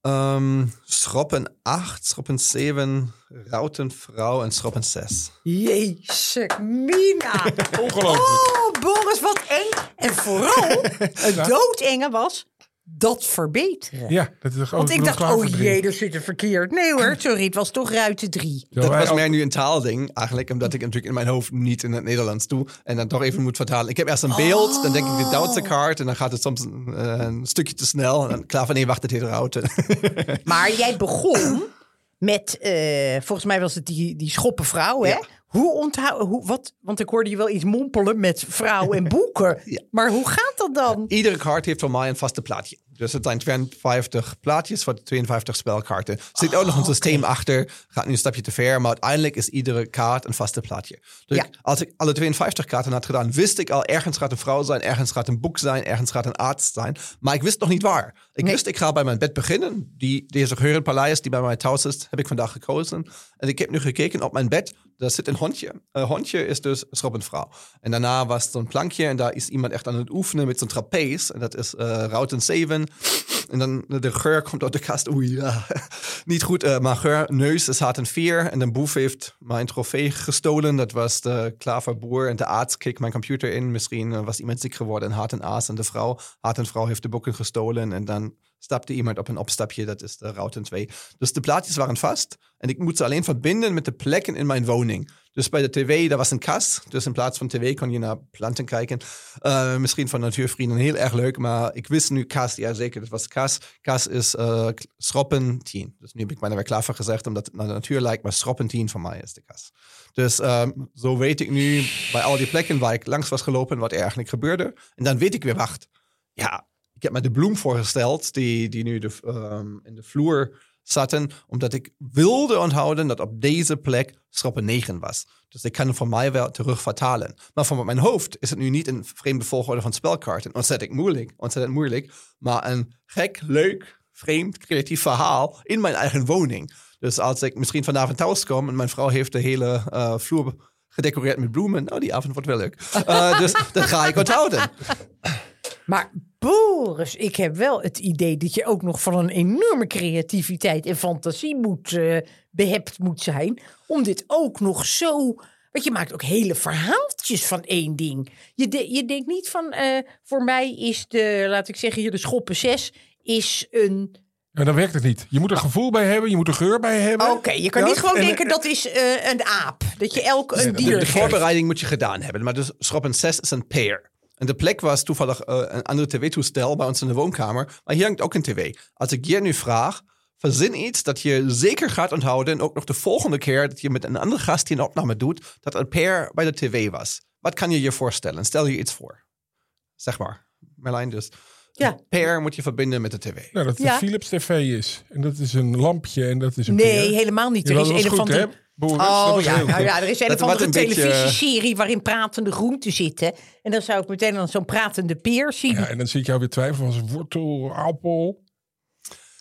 Ehm, schroppen 8, schroppen 7, Rauten vrouw en schroppen 6. Jezus, Mina. Ongelooflijk. Oh, Boris, wat eng. En vooral, het doodenge was dat verbeteren. Ja, dat is Want ik dacht, oh jee, er zit een verkeerd. Nee hoor, sorry, het was toch ruiten drie. Dat was meer nu een taalding, eigenlijk, omdat ik natuurlijk in mijn hoofd niet in het Nederlands doe en dan toch even moet vertalen. Ik heb eerst een beeld, dan denk ik de Duitse kaart en dan gaat het soms een, eh, een stukje te snel. En dan klaar van nee, wacht, het heet Rauten. Maar jij begon met, eh, volgens mij was het die, die schoppenvrouw, hè? Ja. Hoe onthouden, hoe, wat, want ik hoorde je wel iets mompelen met vrouw en boeken. Ja. Maar hoe gaat dat dan? Iedere kaart heeft voor mij een vaste plaatje. Dus het zijn 52 plaatjes voor de 52 spelkaarten. Er zit ook nog een systeem achter. Gaat nu een stapje te ver. Maar uiteindelijk is iedere kaart een vaste plaatje. Dus Ja. als ik alle 52 kaarten had gedaan, wist ik al ergens gaat een vrouw zijn, ergens gaat een boek zijn, ergens gaat een arts zijn. Maar ik wist nog niet waar. Ik Nee. wist, ik ga bij mijn bed beginnen. Die, deze Geheurenpaleis die bij mij thuis is, heb ik vandaag gekozen. En ik heb nu gekeken op mijn bed. Daar zit een hondje. Een hondje is dus vrouw. En daarna was zo'n plankje en daar is iemand echt aan het oefenen met zo'n trapeze. En dat is eh Routen 7. En dan de geur komt uit de kast. Oei, ja. Niet goed. eh, maar geur, neus is hart en 4. En de boef heeft mijn trofee gestolen. Dat was de klaverboer. En de arts keek mijn computer in. Misschien eh, was iemand ziek geworden en hart en aas. En de vrouw, hart en vrouw heeft de boeken gestolen. En dan stapte iemand op een opstapje. Dat is de Routen 2. Dus de plaatjes waren vast. En ik moet ze alleen verbinden met de plekken in mijn woning. Dus bij de tv, daar was een kast. Dus in plaats van tv kon je naar planten kijken. Eh, misschien van natuurvrienden heel erg leuk. Maar ik wist nu kast. Ja, zeker, dat was kast. Kast is eh schroppen 10. Dus nu heb ik bijna weer klaar gezegd, omdat het naar de natuur lijkt. Maar schroppen 10 voor mij is de kast. Dus ehm, zo weet ik nu bij al die plekken waar ik langs was gelopen, wat er eigenlijk gebeurde. En dan weet ik weer, wacht. Ja, ik heb me de bloem voorgesteld, die, die nu de, ehm, in de vloer zaten, omdat ik wilde onthouden dat op deze plek schroppen 9 was. Dus ik kan het voor mij wel terug vertalen. Maar voor mijn hoofd is het nu niet een vreemde volgorde van spelkaarten. Ontzettend moeilijk, ontzettend moeilijk. Maar een gek, leuk, vreemd, creatief verhaal in mijn eigen woning. Dus als ik misschien vanavond thuis kom en mijn vrouw heeft de hele eh, vloer gedecoreerd met bloemen. Nou, die avond wordt wel leuk. Eh, dus dat ga ik onthouden. Maar Boris, ik heb wel het idee dat je ook nog van een enorme creativiteit en fantasie moet, eh, behept moet zijn. Om dit ook nog zo. Want je maakt ook hele verhaaltjes van één ding. Je, de- je denkt niet van. eh, voor mij is de, laat ik zeggen, hier de schoppen 6 is een. En dan werkt het niet. Je moet er gevoel bij hebben, je moet er geur bij hebben. Oké, je kan Ja, niet gewoon en- denken dat is eh, een aap. Dat je elk een De, dier de voorbereiding moet je gedaan hebben. Maar dus schroppen 6 is een pair. En de plek was toevallig eh, een andere tv-toestel bij ons in de woonkamer. Maar hier hangt ook een tv. Als ik je nu vraag, verzin iets dat je zeker gaat onthouden. En ook nog de volgende keer dat je met een andere gast die een opname doet, dat een pair bij de tv was. Wat kan je je voorstellen? Stel je iets voor. Zeg maar. Merlijn dus. Ja. Een pair moet je verbinden met de tv. Nou, dat het Ja. een Philips TV is. En dat is een lampje en dat is een Nee, helemaal niet. Er is een goed, andere. hè, Oh ja, nou ja, er is een of andere beetje- televisieserie waarin pratende groenten zitten. En dan zou ik meteen dan zo'n pratende peer zien. Ja, en dan zit je alweer twijfelen van wortel, appel.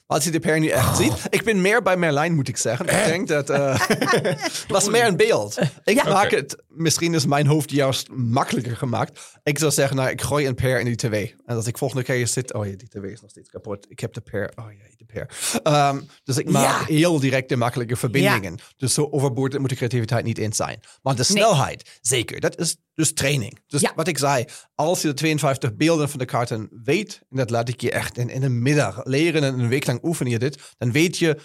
Als je de pair nu echt ziet. Ik ben meer bij Merlijn, moet ik zeggen. Ik denk dat... eh was meer een beeld. Ik Ja. maak het... Misschien is mijn hoofd juist makkelijker gemaakt. Ik zou zeggen, nou, ik gooi een pair in die tv. En als ik volgende keer zit... Oh ja, die tv is nog steeds kapot. Ik heb de pair. Oh ja, de pair. Ehm, dus ik maak Ja. heel directe, makkelijke verbindingen. Dus zo overboord moet de creativiteit niet in zijn. Maar de snelheid, zeker. Dat is dus training. Dus Ja. wat ik zei, als je de 52 beelden van de kaarten weet... en dat laat ik je echt in, in een middag leren... en een week lang oefenen je dit... dan weet je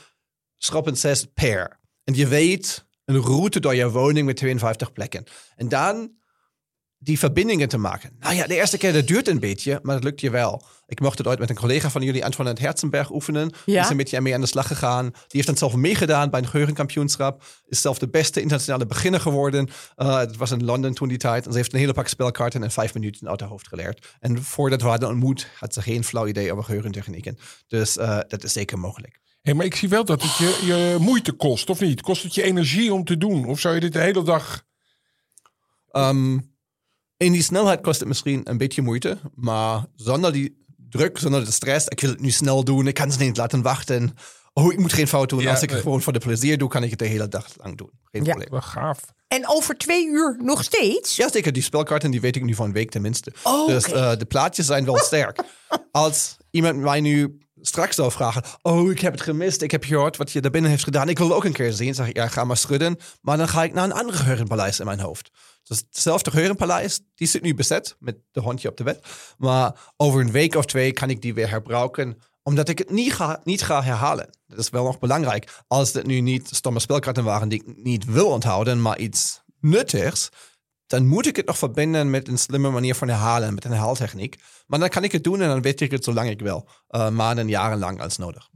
schrappen 6 pair. En je weet een route door je woning met 52 plekken. En dan die verbindingen te maken. Nou ja, de eerste keer dat duurt een beetje, maar dat lukt je wel. Ik mocht het ooit met een collega van jullie, Antoinette Herzenberg, oefenen. Die is een beetje mee aan de slag gegaan. Die heeft dan zelf meegedaan bij een geheugenkampioenschap. Is zelf de beste internationale beginner geworden. Uh, het was in Londen toen die tijd. En ze heeft een hele pak spelkaarten in vijf minuten uit haar hoofd geleerd. En voordat we hadden ontmoet, had ze geen flauw idee over geheugentechnieken. Dus uh, dat is zeker mogelijk. Hey, maar ik zie wel dat het je, je moeite kost, of niet? Kost het je energie om te doen? Of zou je dit de hele dag... Um, in die snelheid kost het misschien een beetje moeite. Maar zonder die druk, zonder de stress. Ik wil het nu snel doen. Ik kan ze niet laten wachten. Oh, ik moet geen fout doen. Ja, Als ik het gewoon voor de plezier doe, kan ik het de hele dag lang doen. Geen Ja. probleem. Wel gaaf. En over twee uur nog steeds? Ja, zeker. Die spelkaarten die weet ik nu van een week tenminste. Oh, dus oké. eh, de plaatjes zijn wel sterk. Als iemand mij nu straks zou vragen... Oh, ik heb het gemist. Ik heb gehoord wat je daar binnen heeft gedaan. Ik wil het ook een keer zien. zeg ik, ja, ga maar schudden. Maar dan ga ik naar een ander geheugenpaleis in mijn hoofd. Dus hetzelfde geheugenpaleis, die zit nu bezet met de hondje op de bed. Maar over een week of twee kan ik die weer herbruiken omdat ik het niet ga, niet ga herhalen. Dat is wel nog belangrijk. Als het nu niet stomme spelkaarten waren die ik niet wil onthouden, maar iets nuttigs, dan moet ik het nog verbinden met een slimme manier van herhalen, met een herhaaltechniek. Maar dan kan ik het doen en dan weet ik het zolang ik wil. Uh, maanden, jarenlang als nodig.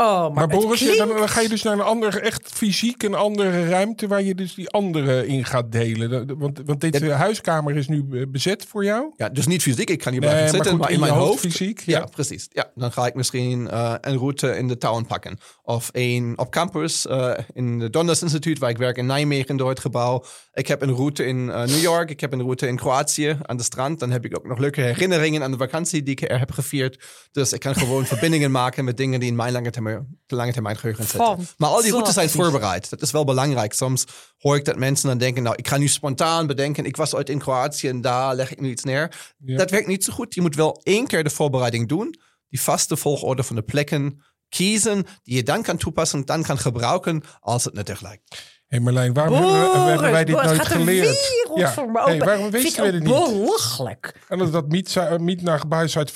Oh, maar, Maar Boris, dan, klinkt- dan ga je dus naar een andere, echt fysiek een andere ruimte waar je dus die andere in gaat delen. Want, want deze huiskamer is nu eh, bezet voor jou. Ja, dus niet fysiek, ik kan hier Nee, blijven maar zitten, goed, maar in, mijn hoofd hoofd. fysiek, Ja. ja. precies. Ja, dan ga ik misschien eh, een route in de town pakken. Of een op campus eh, in het Donders Instituut, waar ik werk in Nijmegen door het gebouw. Ik heb een route in eh, New York, ik heb een route in Kroatië aan de strand. Dan heb ik ook nog leuke herinneringen aan de vakantie die ik er heb gevierd. Dus ik kan gewoon verbindingen maken met dingen die in mijn lange termijn, te lange termijn geheugen zitten. Maar al die routes zijn voorbereid. Dat is wel belangrijk. Soms hoor ik dat mensen dan denken, nou, ik ga nu spontaan bedenken, ik was ooit in Kroatië en daar leg ik nu iets neer. Ja. Dat werkt niet zo goed. Je moet wel één keer de voorbereiding doen, die vaste volgorde van de plekken kiezen, die je dan kan toepassen, dan kan gebruiken als het nuttig lijkt. Hé hey Marlijn, waarom hebben, we- Boris, hebben wij dit Boris, nooit geleerd? wereld voor me Hey, waarom wisten we dit niet? belachelijk. En dat, dat Miet, Miet naar Gebuis uit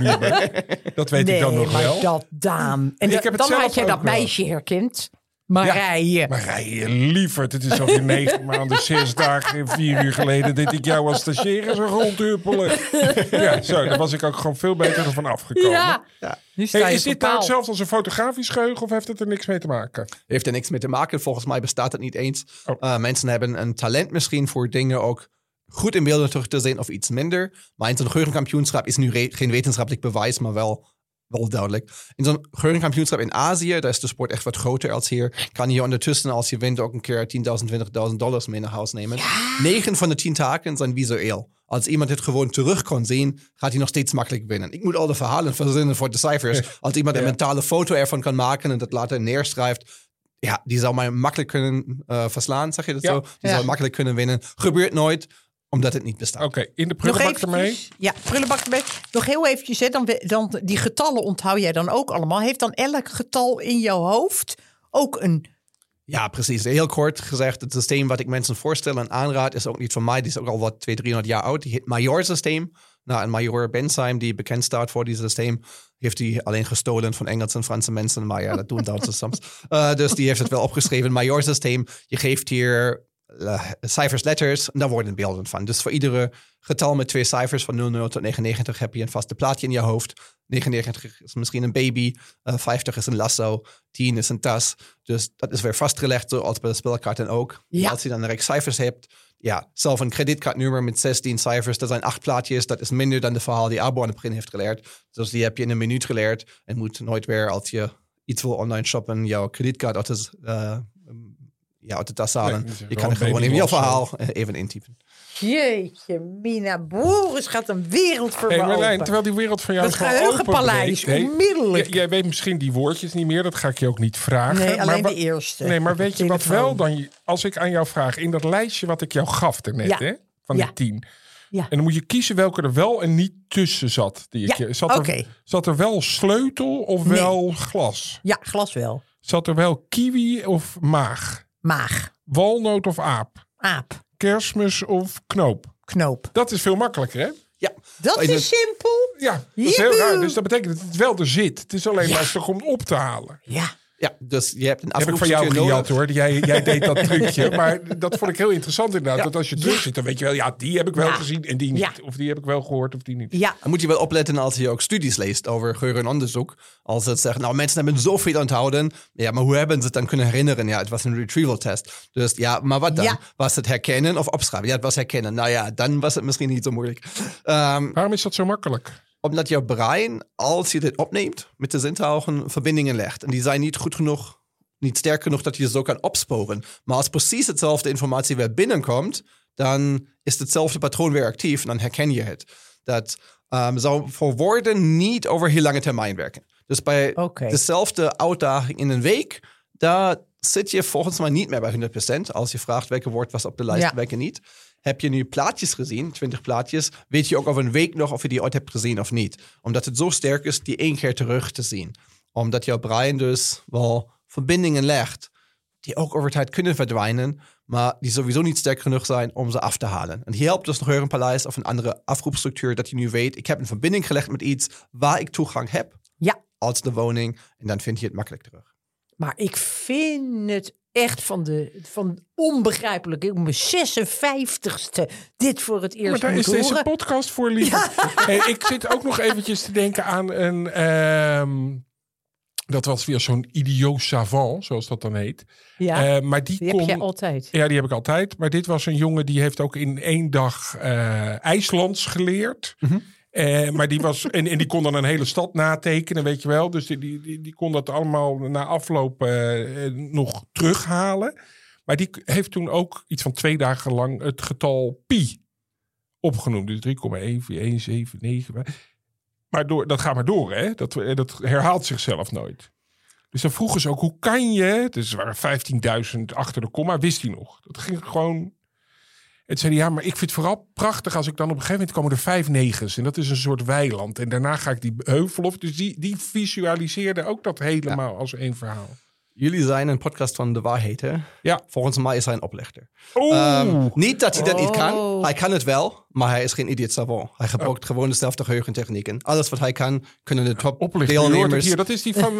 Ruben. Dat weet ik dan nog maar wel. dat Daan. En Ik heb het dan had jij dat meisje herkend. Marije. Maar rij lieverd, het is alweer negen maanden, zes dagen en vier uur geleden dat ik jou als stagiaire zo rondhuppelen. Ja, zo, daar was ik ook gewoon veel beter ervan afgekomen. ja. Ja. Hey, is dit nou hetzelfde als een fotografisch geheugen of heeft het er niks mee te maken? Heeft er niks mee te maken. Volgens mij bestaat het niet eens. Oh. Eh, mensen hebben een talent misschien voor dingen ook goed in beelden terug te zien of iets minder. Maar in zo'n geheugenkampioenschap is nu geen wetenschappelijk bewijs, maar wel, wel duidelijk. In zo'n geheugenkampioenschap in Azië, daar is de sport echt wat groter als hier, kan je ondertussen als je wint ook een keer 10.000, 20.000 dollars mee naar huis nemen. Negen van de tien taken zijn visueel. Als iemand het gewoon terug kan zien, gaat hij nog steeds makkelijk winnen. Ik moet al de verhalen verzinnen voor de cijfers. Als iemand een Ja. mentale foto ervan kan maken en dat later neerschrijft, ja, die zou mij makkelijk kunnen eh, verslaan, zeg je dat Ja. zo? Die Ja. zou makkelijk kunnen winnen. Gebeurt nooit, omdat het niet bestaat. Oké, in de prullenbak ermee. ja, prullenbak ermee. Nog heel eventjes, hè, dan, dan, die getallen onthoud jij dan ook allemaal. Heeft dan elk getal in jouw hoofd ook een... Ja, precies. Heel kort gezegd, het systeem wat ik mensen voorstel en aanraad is ook niet van mij. Die is ook al wat 200, 300 jaar oud. Die heet Major-systeem. Nou, en Major Bensheim, die bekend staat voor dit systeem, heeft die alleen gestolen van Engelse en Franse mensen. Maar ja, dat doen Duitsers soms. Eh, dus die heeft het wel opgeschreven. Major-systeem, je geeft hier cijfers, letters en daar worden beelden van. Dus voor iedere getal met twee cijfers van 00 tot 99 heb je een vaste plaatje in je hoofd. 99 is misschien een baby, eh, 50 is een lasso, 10 is een tas. Dus dat is weer vastgelegd, zoals bij de spelkaarten ook. Ja. Als je dan direct cijfers hebt, ja, zelf een kredietkaartnummer met 16 cijfers, dat zijn acht plaatjes. Dat is minder dan de verhaal die Abo aan het begin heeft geleerd. Dus die heb je in een minuut geleerd en moet nooit weer als je iets wil online shoppen, jouw kredietkaart uit de, eh, ja, uit de tas halen. Nee, je kan gewoon in jouw verhaal even intypen. Jeetje, Mina Boris gaat een wereld voor Hey me Marlijn, open. terwijl die wereld van jou Het gewoon geheugenpaleis, openbreekt. onmiddellijk. jij weet misschien die woordjes niet meer, dat ga ik je ook niet vragen. Nee, alleen wa- de eerste. Nee, maar weet je wat wel dan, als ik aan jou vraag, in dat lijstje wat ik jou gaf daarnet, Ja. hè, van Ja. die tien. Ja. En dan moet je kiezen welke er wel en niet tussen zat. Die ik Ja, je, zat, er, zat er wel sleutel of Nee. wel glas? Ja, glas wel. Zat er wel kiwi of maag? Maag, Walnoot of aap? aap, Kerstmis of knoop? knoop. Dat is veel makkelijker, hè? Ja, Dat is simpel. Ja, dat is heel raar. Dus dat betekent dat het wel er zit. Het is alleen lastig om op te halen. Ja. Ja, dus je hebt een heb ik van jou gejat hoor. Jij, jij deed dat trucje. Maar dat vond ik heel interessant inderdaad. Ja. Dat als je terug zit, dan weet je wel... Ja, die heb ik wel Ja. gezien en die niet. Ja. Of die heb ik wel gehoord of die niet. Ja, Dan moet je wel opletten als je ook studies leest over geur en onderzoek. Als het zegt, nou mensen hebben zoveel onthouden. Ja, maar hoe hebben ze het dan kunnen herinneren? Ja, het was een retrieval test. Dus ja, maar wat dan? Ja. Was het herkennen of opschrijven? Ja, het was herkennen. Nou ja, dan was het misschien niet zo moeilijk. Ehm, Waarom is dat zo makkelijk? Omdat jouw brein, als je dit opneemt, met de zintuigen verbindingen legt. En die zijn niet goed genoeg, niet sterk genoeg dat je ze zo kan opsporen. Maar als precies hetzelfde informatie weer binnenkomt, dan is hetzelfde patroon weer actief en dan herken je het. Dat ehm, zou voor woorden niet over heel lange termijn werken. Dus bij dezelfde uitdaging in een week, daar zit je volgens mij niet meer bij 100%. Als je vraagt welke woord was op de lijst, Ja. welke niet. Heb je nu plaatjes gezien, 20 plaatjes, weet je ook over een week nog of je die ooit hebt gezien of niet. Omdat het zo sterk is, die één keer terug te zien. Omdat jouw brein dus wel verbindingen legt, die ook over tijd kunnen verdwijnen, maar die sowieso niet sterk genoeg zijn om ze af te halen. En hier helpt dus nog een paleis of een andere afroepstructuur dat je nu weet, ik heb een verbinding gelegd met iets waar ik toegang heb ja. als de woning en dan vind je het makkelijk terug. Maar ik vind het echt van de van onbegrijpelijk. Ik mijn 56ste dit voor het Maar eerst daar moet is deze podcast voor. Hey, ik zit ook nog eventjes te denken aan een... ehm, Dat was weer zo'n idiot savant, zoals dat dan heet. Ja, Eh, maar die, die kon... heb je altijd. Ja, die heb ik altijd. Maar dit was een jongen die heeft ook in één dag eh IJslands geleerd. Mhm. Eh, maar die was en, en die kon dan een hele stad natekenen, weet je wel. Dus die, die, die, kon dat allemaal na afloop eh, eh, nog terughalen. Maar die heeft toen ook iets van twee dagen lang het getal pi opgenoemd. Dus 3,14179. Maar door, dat gaat maar door, hè? Dat, dat herhaalt zichzelf nooit. Dus dan vroegen ze ook, hoe kan je... Dus er waren 15.000 achter de komma, wist hij nog. Dat ging gewoon... En zei hij, ja, maar ik vind het vooral prachtig als ik dan op een gegeven moment komen er vijf negens. En dat is een soort weiland. En daarna ga ik die heuvel op. Dus die, die visualiseerde ook dat helemaal als één verhaal. Jullie zijn een podcast van de waarheid, hè? Ja. Volgens mij is hij een oplegger. Oeh. Ehm, niet dat hij dat niet kan. Oh. Hij kan het wel, maar hij is geen idiot savant. Hij gebruikt gewoon dezelfde geheugentechnieken. Alles wat hij kan, kunnen de top Oplichter, deelnemers... hier. Dat is die van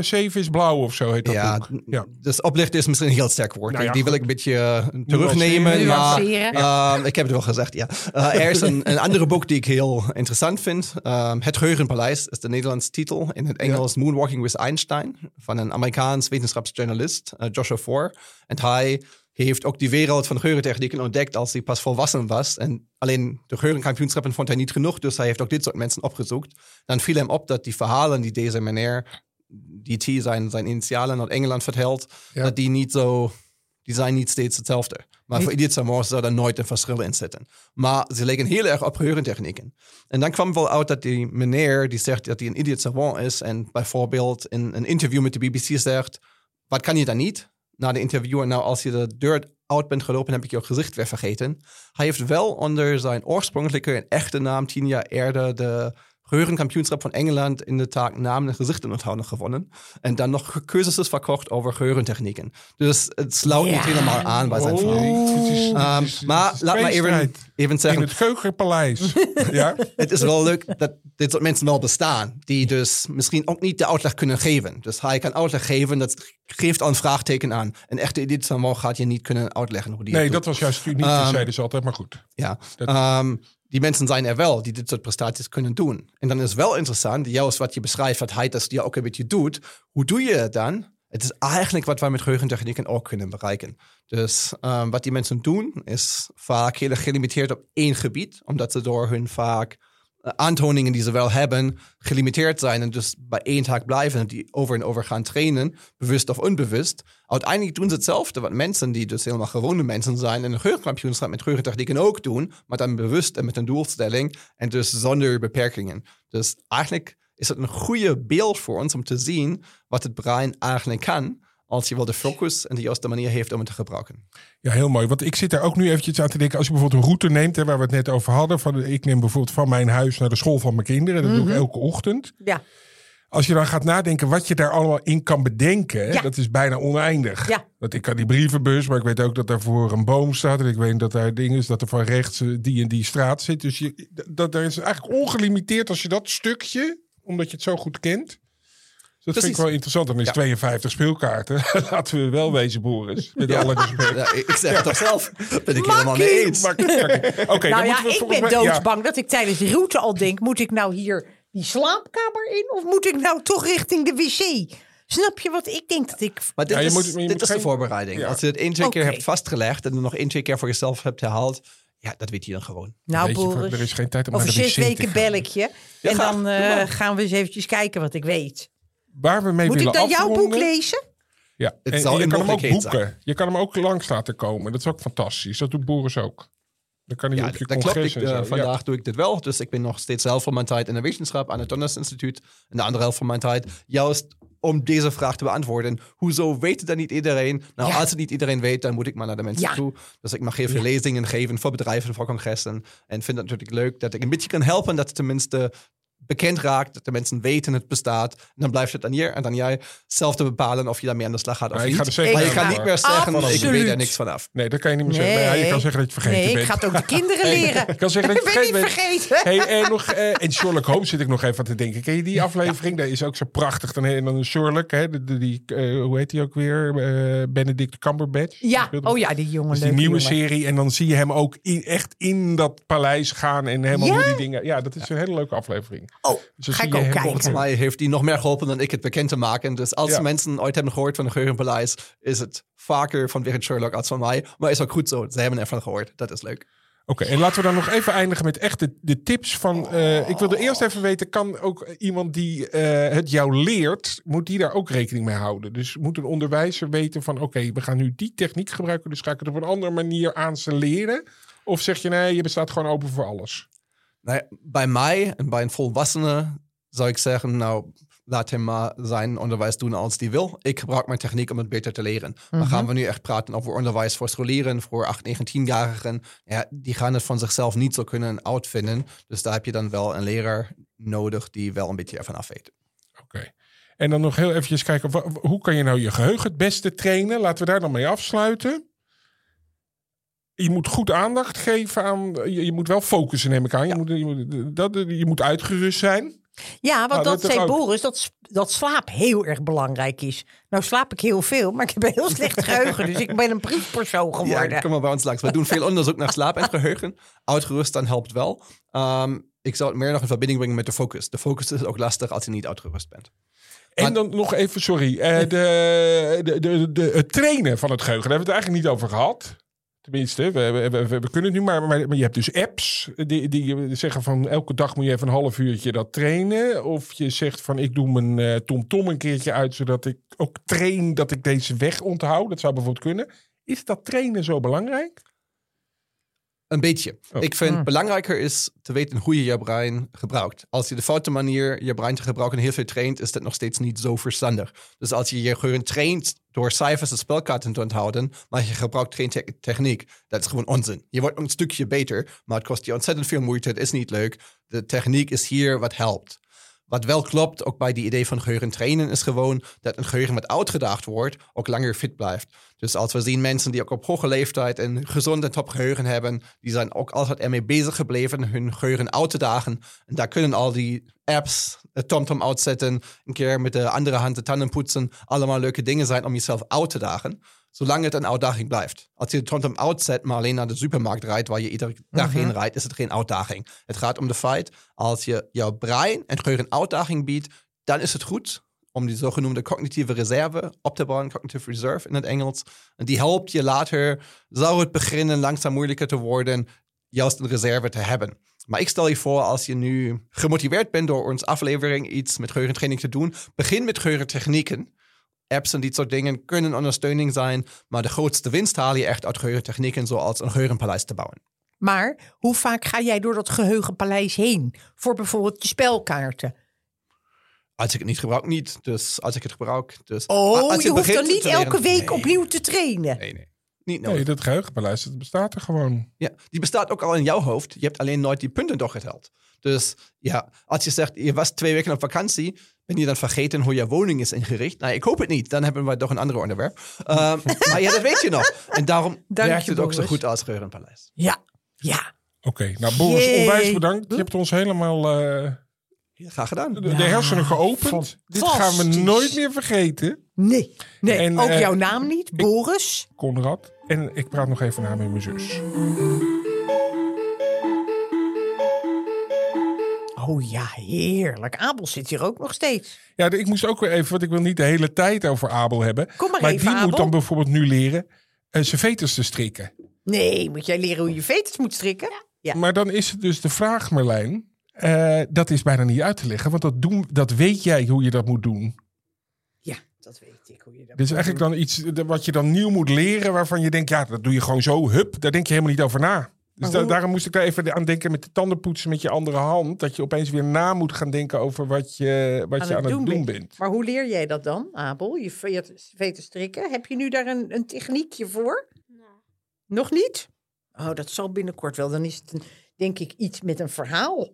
Zeven is Blauw of zo heet dat Ja, boek. Ja. dus oplichten is misschien een heel sterk woord. Nou ja, die wil ik een beetje eh, terugnemen. Maar, ehm, ik heb het wel gezegd, ja. Eh, er is een, een andere boek die ik heel interessant vind. Ehm, het Geheugenpaleis is de Nederlandse titel. In het Engels Moonwalking with Einstein. Van een Amerikaans wetenschapsjournalist, Joshua Foer. En hij heeft ook die wereld van geurentechnieken ontdekt als hij pas volwassen was. En alleen de geurenkampioenschappen vond hij niet genoeg, dus hij heeft ook dit soort mensen opgezocht. Dan viel hem op dat die verhalen die deze meneer, DT, zijn, zijn initialen uit Engeland vertelt, Ja. dat die niet zo, die zijn niet steeds hetzelfde. Maar voor ieder Samor zou er nooit een verschil in zitten. Maar ze leken heel erg op geurentechnieken. En dan kwam wel uit dat die meneer die zegt dat hij een idiot savant is en bijvoorbeeld in een interview met de BBC zegt, wat kan je dan niet? Na de interviewer, nou als je de deur uit bent gelopen, heb ik je gezicht weer vergeten. Hij heeft wel onder zijn oorspronkelijke en echte naam tien jaar eerder de geheugenkampioenschap van Engeland in de taak namen en gezichten onthouden gewonnen. En dan nog cursussen verkocht over geurentechnieken. Dus het sluit Ja. niet helemaal aan bij zijn verhaal. Oh, het is- het is- het maar laat me even, even In zeggen, het Geugenpaleis. ja? het is wel leuk dat dit soort mensen wel bestaan. Die dus misschien ook niet de uitleg kunnen geven. Dus hij kan uitleg geven, dat geeft al een vraagteken aan. Een echte edit van gaat je niet kunnen uitleggen hoe die Nee, dat doet. was juist uniek, Ehm, zeiden ze altijd. Maar goed. Ja. dat- Ehm, die mensen zijn er wel die dit soort prestaties kunnen doen. En dan is wel interessant, juist wat je beschrijft, dat hij dat ook een beetje doet. Hoe doe je het dan? Het is eigenlijk wat wij met geheugentechnieken ook kunnen bereiken. Dus ehm, wat die mensen doen, is vaak heel erg gelimiteerd op één gebied, omdat ze door hun vaak eh, aantoningen die ze wel hebben, gelimiteerd zijn en dus bij één taak blijven en die over en over gaan trainen, bewust of onbewust. Uiteindelijk doen ze hetzelfde wat mensen die dus helemaal gewone mensen zijn en een geurkampioenschap met geurentechnieken ook doen, maar dan bewust en met een doelstelling en dus zonder beperkingen. Dus eigenlijk is het een goede beeld voor ons om te zien wat het brein eigenlijk kan als je wel de focus en de juiste manier heeft om het te gebruiken. Ja, heel mooi. Want ik zit daar ook nu eventjes aan te denken. Als je bijvoorbeeld een route neemt, hè, waar we het net over hadden. Van, ik neem bijvoorbeeld van mijn huis naar de school van mijn kinderen. Dat doe Mhm. ik elke ochtend. Ja, Als je dan gaat nadenken wat je daar allemaal in kan bedenken. Ja. Dat is bijna oneindig. Ja. Want ik kan die brievenbus, maar ik weet ook dat daarvoor een boom staat. En ik weet dat daar ding is dat er van rechts eh, die en die straat zit. Dus je, dat, dat is eigenlijk ongelimiteerd als je dat stukje, omdat je het zo goed kent. Dus dat vind ik wel interessant. Dan is Ja. 52 speelkaarten. Laten we wel wezen, Boris. Met Ja. alle respect. Ja, ik zeg het toch zelf. Ben ik helemaal mee eens. Maar- Oké, Oké, dan nou ja, ik ben doodsbang dat ik tijdens de route al denk... moet ik nou hier die slaapkamer in of moet ik nou toch richting de wc? Snap je wat ik denk dat ik... Maar dit Ja, je is, moet- je dit is de geen- voorbereiding. Ja. Als je het één, twee keer hebt vastgelegd en er nog één, twee keer voor jezelf hebt herhaald, ja, dat weet je dan gewoon. Nou, Boris, er is geen tijd om over naar de zes weken bel ik je. en dan eh, gaan we eens eventjes kijken wat ik weet. Waar we mee Moet ik dan jouw boek lezen? Ja, Het en, zal en je kan hem ook boeken. Je kan hem ook langs laten komen. Dat is ook fantastisch. Dat doet Boris ook. Dan kan hij Ja, op je dat klopt. Ik, eh, vandaag doe ik dit wel. Dus ik ben nog steeds zelf van mijn tijd in de wetenschap aan het Donners Instituut. En de andere helft van mijn tijd juist om deze vraag te beantwoorden. Hoezo weet het dan niet iedereen? Nou, Ja. als het niet iedereen weet, dan moet ik maar naar de mensen Ja. toe. Dus ik mag heel veel lezingen geven voor bedrijven, voor congressen. En vind het natuurlijk leuk dat ik een beetje kan helpen dat tenminste bekend raakt, dat de mensen weten het bestaat. En dan blijft het aan je en dan jij zelf te bepalen of je daarmee aan de slag gaat of Ja, ik niet. ga er zeker maar je Ik kan niet meer zeggen, ik weet er niks vanaf. Nee, dat kan je niet meer zeggen. Ja, je kan zeggen dat je vergeten nee, bent. ik ga het ook de kinderen leren. Ik kan zeggen dat je ik ben niet vergeten bent. vergeten. Hey, en, nog, eh, en Sherlock Holmes zit ik nog even aan te denken. Ken je die aflevering? Dat is ook zo prachtig. Dan, en dan Sherlock, hè, die, eh, hoe heet die ook weer? Eh, Benedict Cumberbatch. Ja, oh ja, die jongen. Dus die leuke nieuwe jongen. serie. En dan zie je hem ook in- echt in dat paleis gaan. En helemaal Ja? die dingen... Ja, dat is een hele leuke aflevering. Oh, Dus ga ik ook kijken. Volgens mij heeft die nog meer geholpen dan ik het bekend te maken. Dus als Ja. mensen ooit hebben gehoord van het Geheugenpaleis, is het vaker van Wigert Sherlock als van mij. Maar is ook goed zo. Ze hebben ervan gehoord. Dat is leuk. Oké, en laten we dan nog even eindigen met echt de, de tips van... eh, ik wilde eerst even weten, kan ook iemand die eh, het jou leert... moet die daar ook rekening mee houden? Dus moet een onderwijzer weten van... oké, we gaan nu die techniek gebruiken... dus ga ik het op een andere manier aan ze leren? Of zeg je nee, je bestaat gewoon open voor alles? Nou ja, bij mij en bij een volwassene zou ik zeggen, nou, laat hem maar zijn onderwijs doen als die wil. Ik gebruik mijn techniek om het beter te leren. Maar gaan we nu echt praten over onderwijs voor scholieren, voor 8, 9, 10-jarigen. Ja, die gaan het van zichzelf niet zo kunnen uitvinden. Dus daar heb je dan wel een leraar nodig die wel een beetje ervan af weet. Oké. En dan nog heel eventjes kijken, hoe kan je nou je geheugen het beste trainen? Laten we daar dan mee afsluiten. Je moet goed aandacht geven aan. Je, je moet wel focussen, neem ik aan. Je, moet, je, moet, dat, je moet uitgerust zijn. Ja, want Nou, dat dat zei ook. Boris, dat, dat slaap heel erg belangrijk is. Nou slaap ik heel veel, maar ik heb een heel slecht geheugen. Dus ik ben een briefpersoon geworden. Ja, kom maar bij ons langs. We doen veel onderzoek naar slaap en geheugen. Uitgerust dan helpt wel. Ehm, ik zou het meer nog in verbinding brengen met de focus. De focus is ook lastig als je niet uitgerust bent. En dan nog even, sorry. eh, de, de, de, de, het trainen van het geheugen, daar hebben we het eigenlijk niet over gehad. Tenminste, we, we, we, kunnen het nu, maar, maar, je hebt dus apps die, die zeggen van elke dag moet je even een half uurtje dat trainen. Of je zegt van ik doe mijn eh, TomTom een keertje uit, zodat ik ook train dat ik deze weg onthoud. Dat zou bijvoorbeeld kunnen. Is dat trainen zo belangrijk? Een beetje. Oh. Ik vind belangrijker is te weten hoe je je brein gebruikt. Als je de foute manier je brein te gebruiken heel veel traint, is dat nog steeds niet zo verstandig. Dus als je je geheugen traint door cijfers en spelkaarten te onthouden, maar je gebruikt geen te- techniek, dat is gewoon onzin. Je wordt een stukje beter, maar het kost je ontzettend veel moeite. Het is niet leuk. De techniek is hier wat helpt. Wat wel klopt, ook bij die idee van geheugen trainen, is gewoon dat een geheugen wat uitgedaagd wordt, ook langer fit blijft. Dus als we zien mensen die ook op hoge leeftijd een gezond en top hebben, die zijn ook altijd ermee bezig gebleven hun geheugen uit te dagen. En daar kunnen al die apps, het TomTom uitzetten, een keer met de andere hand de tanden poetsen, allemaal leuke dingen zijn om jezelf uit te dagen. Zolang het een uitdaging blijft. Als je de TomTom uitzet, maar alleen naar de supermarkt rijdt, waar je iedere dag heen rijdt, is het geen uitdaging. Het gaat om de feit, als je jouw brein een geheugen uitdaging biedt, dan is het goed om die zogenoemde cognitieve reserve op te bouwen, cognitive reserve in het Engels. En die helpt je later, zou het beginnen langzaam moeilijker te worden, juist een reserve te hebben. Maar ik stel je voor, als je nu gemotiveerd bent door onze aflevering iets met geheugentraining te doen, begin met geheugentechnieken. Apps en dit soort dingen kunnen ondersteuning zijn, maar de grootste winst haal je echt uit geheugentechnieken, zoals een geheugenpaleis te bouwen. Maar hoe vaak ga jij door dat geheugenpaleis heen? Voor bijvoorbeeld je spelkaarten. Als ik het niet gebruik, niet. Dus als ik het gebruik, dus. Oh, als je, hoeft dan niet leren- elke week Nee, opnieuw te trainen. Nee, nee. Niet nodig. Nee, dat geheugenpaleis, dat bestaat er gewoon. Ja, die bestaat ook al in jouw hoofd. Je hebt alleen nooit die punten doorgeteld. Dus ja, als je zegt, je was twee weken op vakantie, ben je dan vergeten hoe je woning is ingericht? Nou, ik hoop het niet. Dan hebben we toch een ander onderwerp. Ehm, maar ja, dat weet je nog. En daarom Dank werkt je, het ook zo goed als Geheugenpaleis. Ja, ja. Oké, nou Boris, Jee. onwijs bedankt. Je hebt ons helemaal eh, Ja, graag gedaan. de, de hersenen geopend. Dit gaan we nooit meer vergeten, Nee, nee. En, ook eh, jouw naam niet, Boris. Conrad. En ik praat nog even na met mijn zus. Oh ja, heerlijk. Abel zit hier ook nog steeds. Ja, ik moest ook weer even, want ik wil niet de hele tijd over Abel hebben. Kom maar maar even, die moet dan bijvoorbeeld nu leren uh, zijn veters te strikken. Nee, moet jij leren hoe je veters moet strikken? Ja. Maar dan is het dus de vraag, Marlijn. eh, dat is bijna niet uit te leggen, want dat, doen, dat weet jij hoe je dat moet doen. Ja, dat weet ik hoe je dat Dit is eigenlijk doen. dan iets wat je dan nieuw moet leren, waarvan je denkt, ja, dat doe je gewoon zo, hup, daar denk je helemaal niet over na. Dus da- daarom moest ik daar even aan denken met de tandenpoetsen met je andere hand. Dat je opeens weer na moet gaan denken over wat je, wat je aan het doen bent. Maar hoe leer jij dat dan, Abel? Je veters veters strikken. Heb je nu daar een, een techniekje voor? Nou, Nog niet? Oh, dat zal binnenkort wel. Dan is het een, denk ik iets met een verhaal.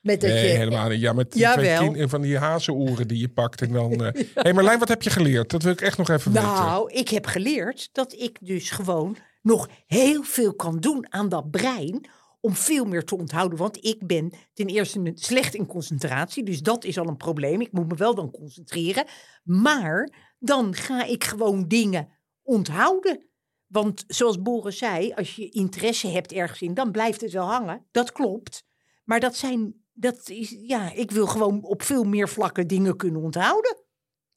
Met dat Nee, je, helemaal niet. Ja, met die twee Jawel. kin- van die hazenoren die je pakt. En dan. eh hey Marlijn, wat heb je geleerd? Dat wil ik echt nog even weten. Nou, ik heb geleerd dat ik dus gewoon nog heel veel kan doen aan dat brein om veel meer te onthouden. Want ik ben ten eerste slecht in concentratie, dus dat is al een probleem. Ik moet me wel dan concentreren. Maar dan ga ik gewoon dingen onthouden. Want zoals Boris zei, als je interesse hebt ergens in, dan blijft het wel hangen. Dat klopt. Maar dat zijn dat is, ja, ik wil gewoon op veel meer vlakken dingen kunnen onthouden.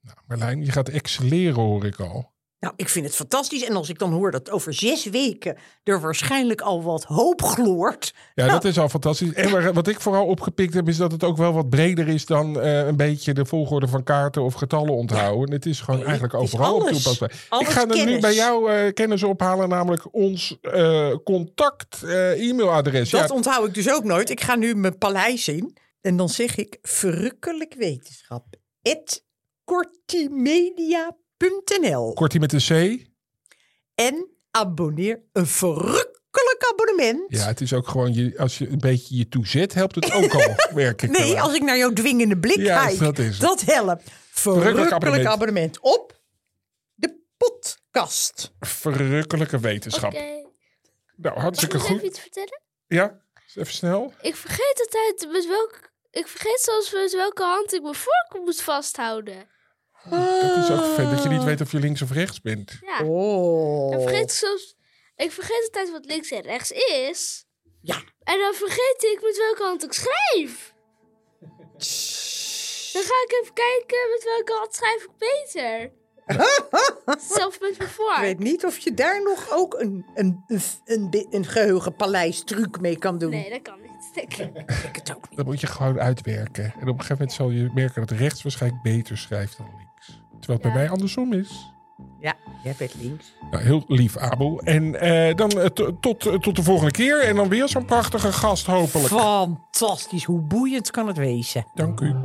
Nou, Marlijn, je gaat excelleren hoor ik al. Nou, ik vind het fantastisch. En als ik dan hoor dat over zes weken er waarschijnlijk al wat hoop gloort. Ja, Nou. dat is al fantastisch. En wat ik vooral opgepikt heb, is dat het ook wel wat breder is dan eh, een beetje de volgorde van kaarten of getallen onthouden. Het is gewoon Nee, eigenlijk overal op toepasbaar. Ik ga er nu bij jou eh, kennis ophalen, namelijk ons eh, contact e-mailadres. Dat Ja, onthoud ik dus ook nooit. Ik ga nu mijn paleis in. En dan zeg ik verrukkelijk wetenschap. at kortimedia.nl kortie met een C. En abonneer een verrukkelijk abonnement. Ja, het is ook gewoon, je, als je een beetje je toezet, helpt het ook al, werk ik Nee, wel. als ik naar jouw dwingende blik Ja, kijk, dat is het. dat helpt. Verrukkelijk abonnement. abonnement. op de podcast. Verrukkelijke wetenschap. Oké. Nou, Mag ik hartstikke nog even goed. iets vertellen? Ja, even snel. Ik vergeet altijd met welke... Ik vergeet zelfs met welke hand ik mijn vork moet vasthouden. Dat is ook vervelend dat je niet weet of je links of rechts bent. Ja. Oh. Dan vergeet ik soms... Ik vergeet altijd wat links en rechts is. Ja. En dan vergeet ik met welke hand ik schrijf. Dan ga ik even kijken met welke hand schrijf ik beter. Zelfs met mijn Ik vork. weet niet of je daar nog ook een, een, een, een, bi- een geheugenpaleis truc mee kan doen. Nee, dat kan niet. ik. Ik het ook niet. Dat moet je gewoon uitwerken. En op een gegeven moment zal je merken dat rechts waarschijnlijk beter schrijft dan links. Terwijl het bij mij andersom is. Ja, jij bent links. Nou, heel lief, Abel. En eh, dan eh, to- tot, eh, tot de volgende keer. En dan weer zo'n prachtige gast, hopelijk. Fantastisch. Hoe boeiend kan het wezen? Dank u.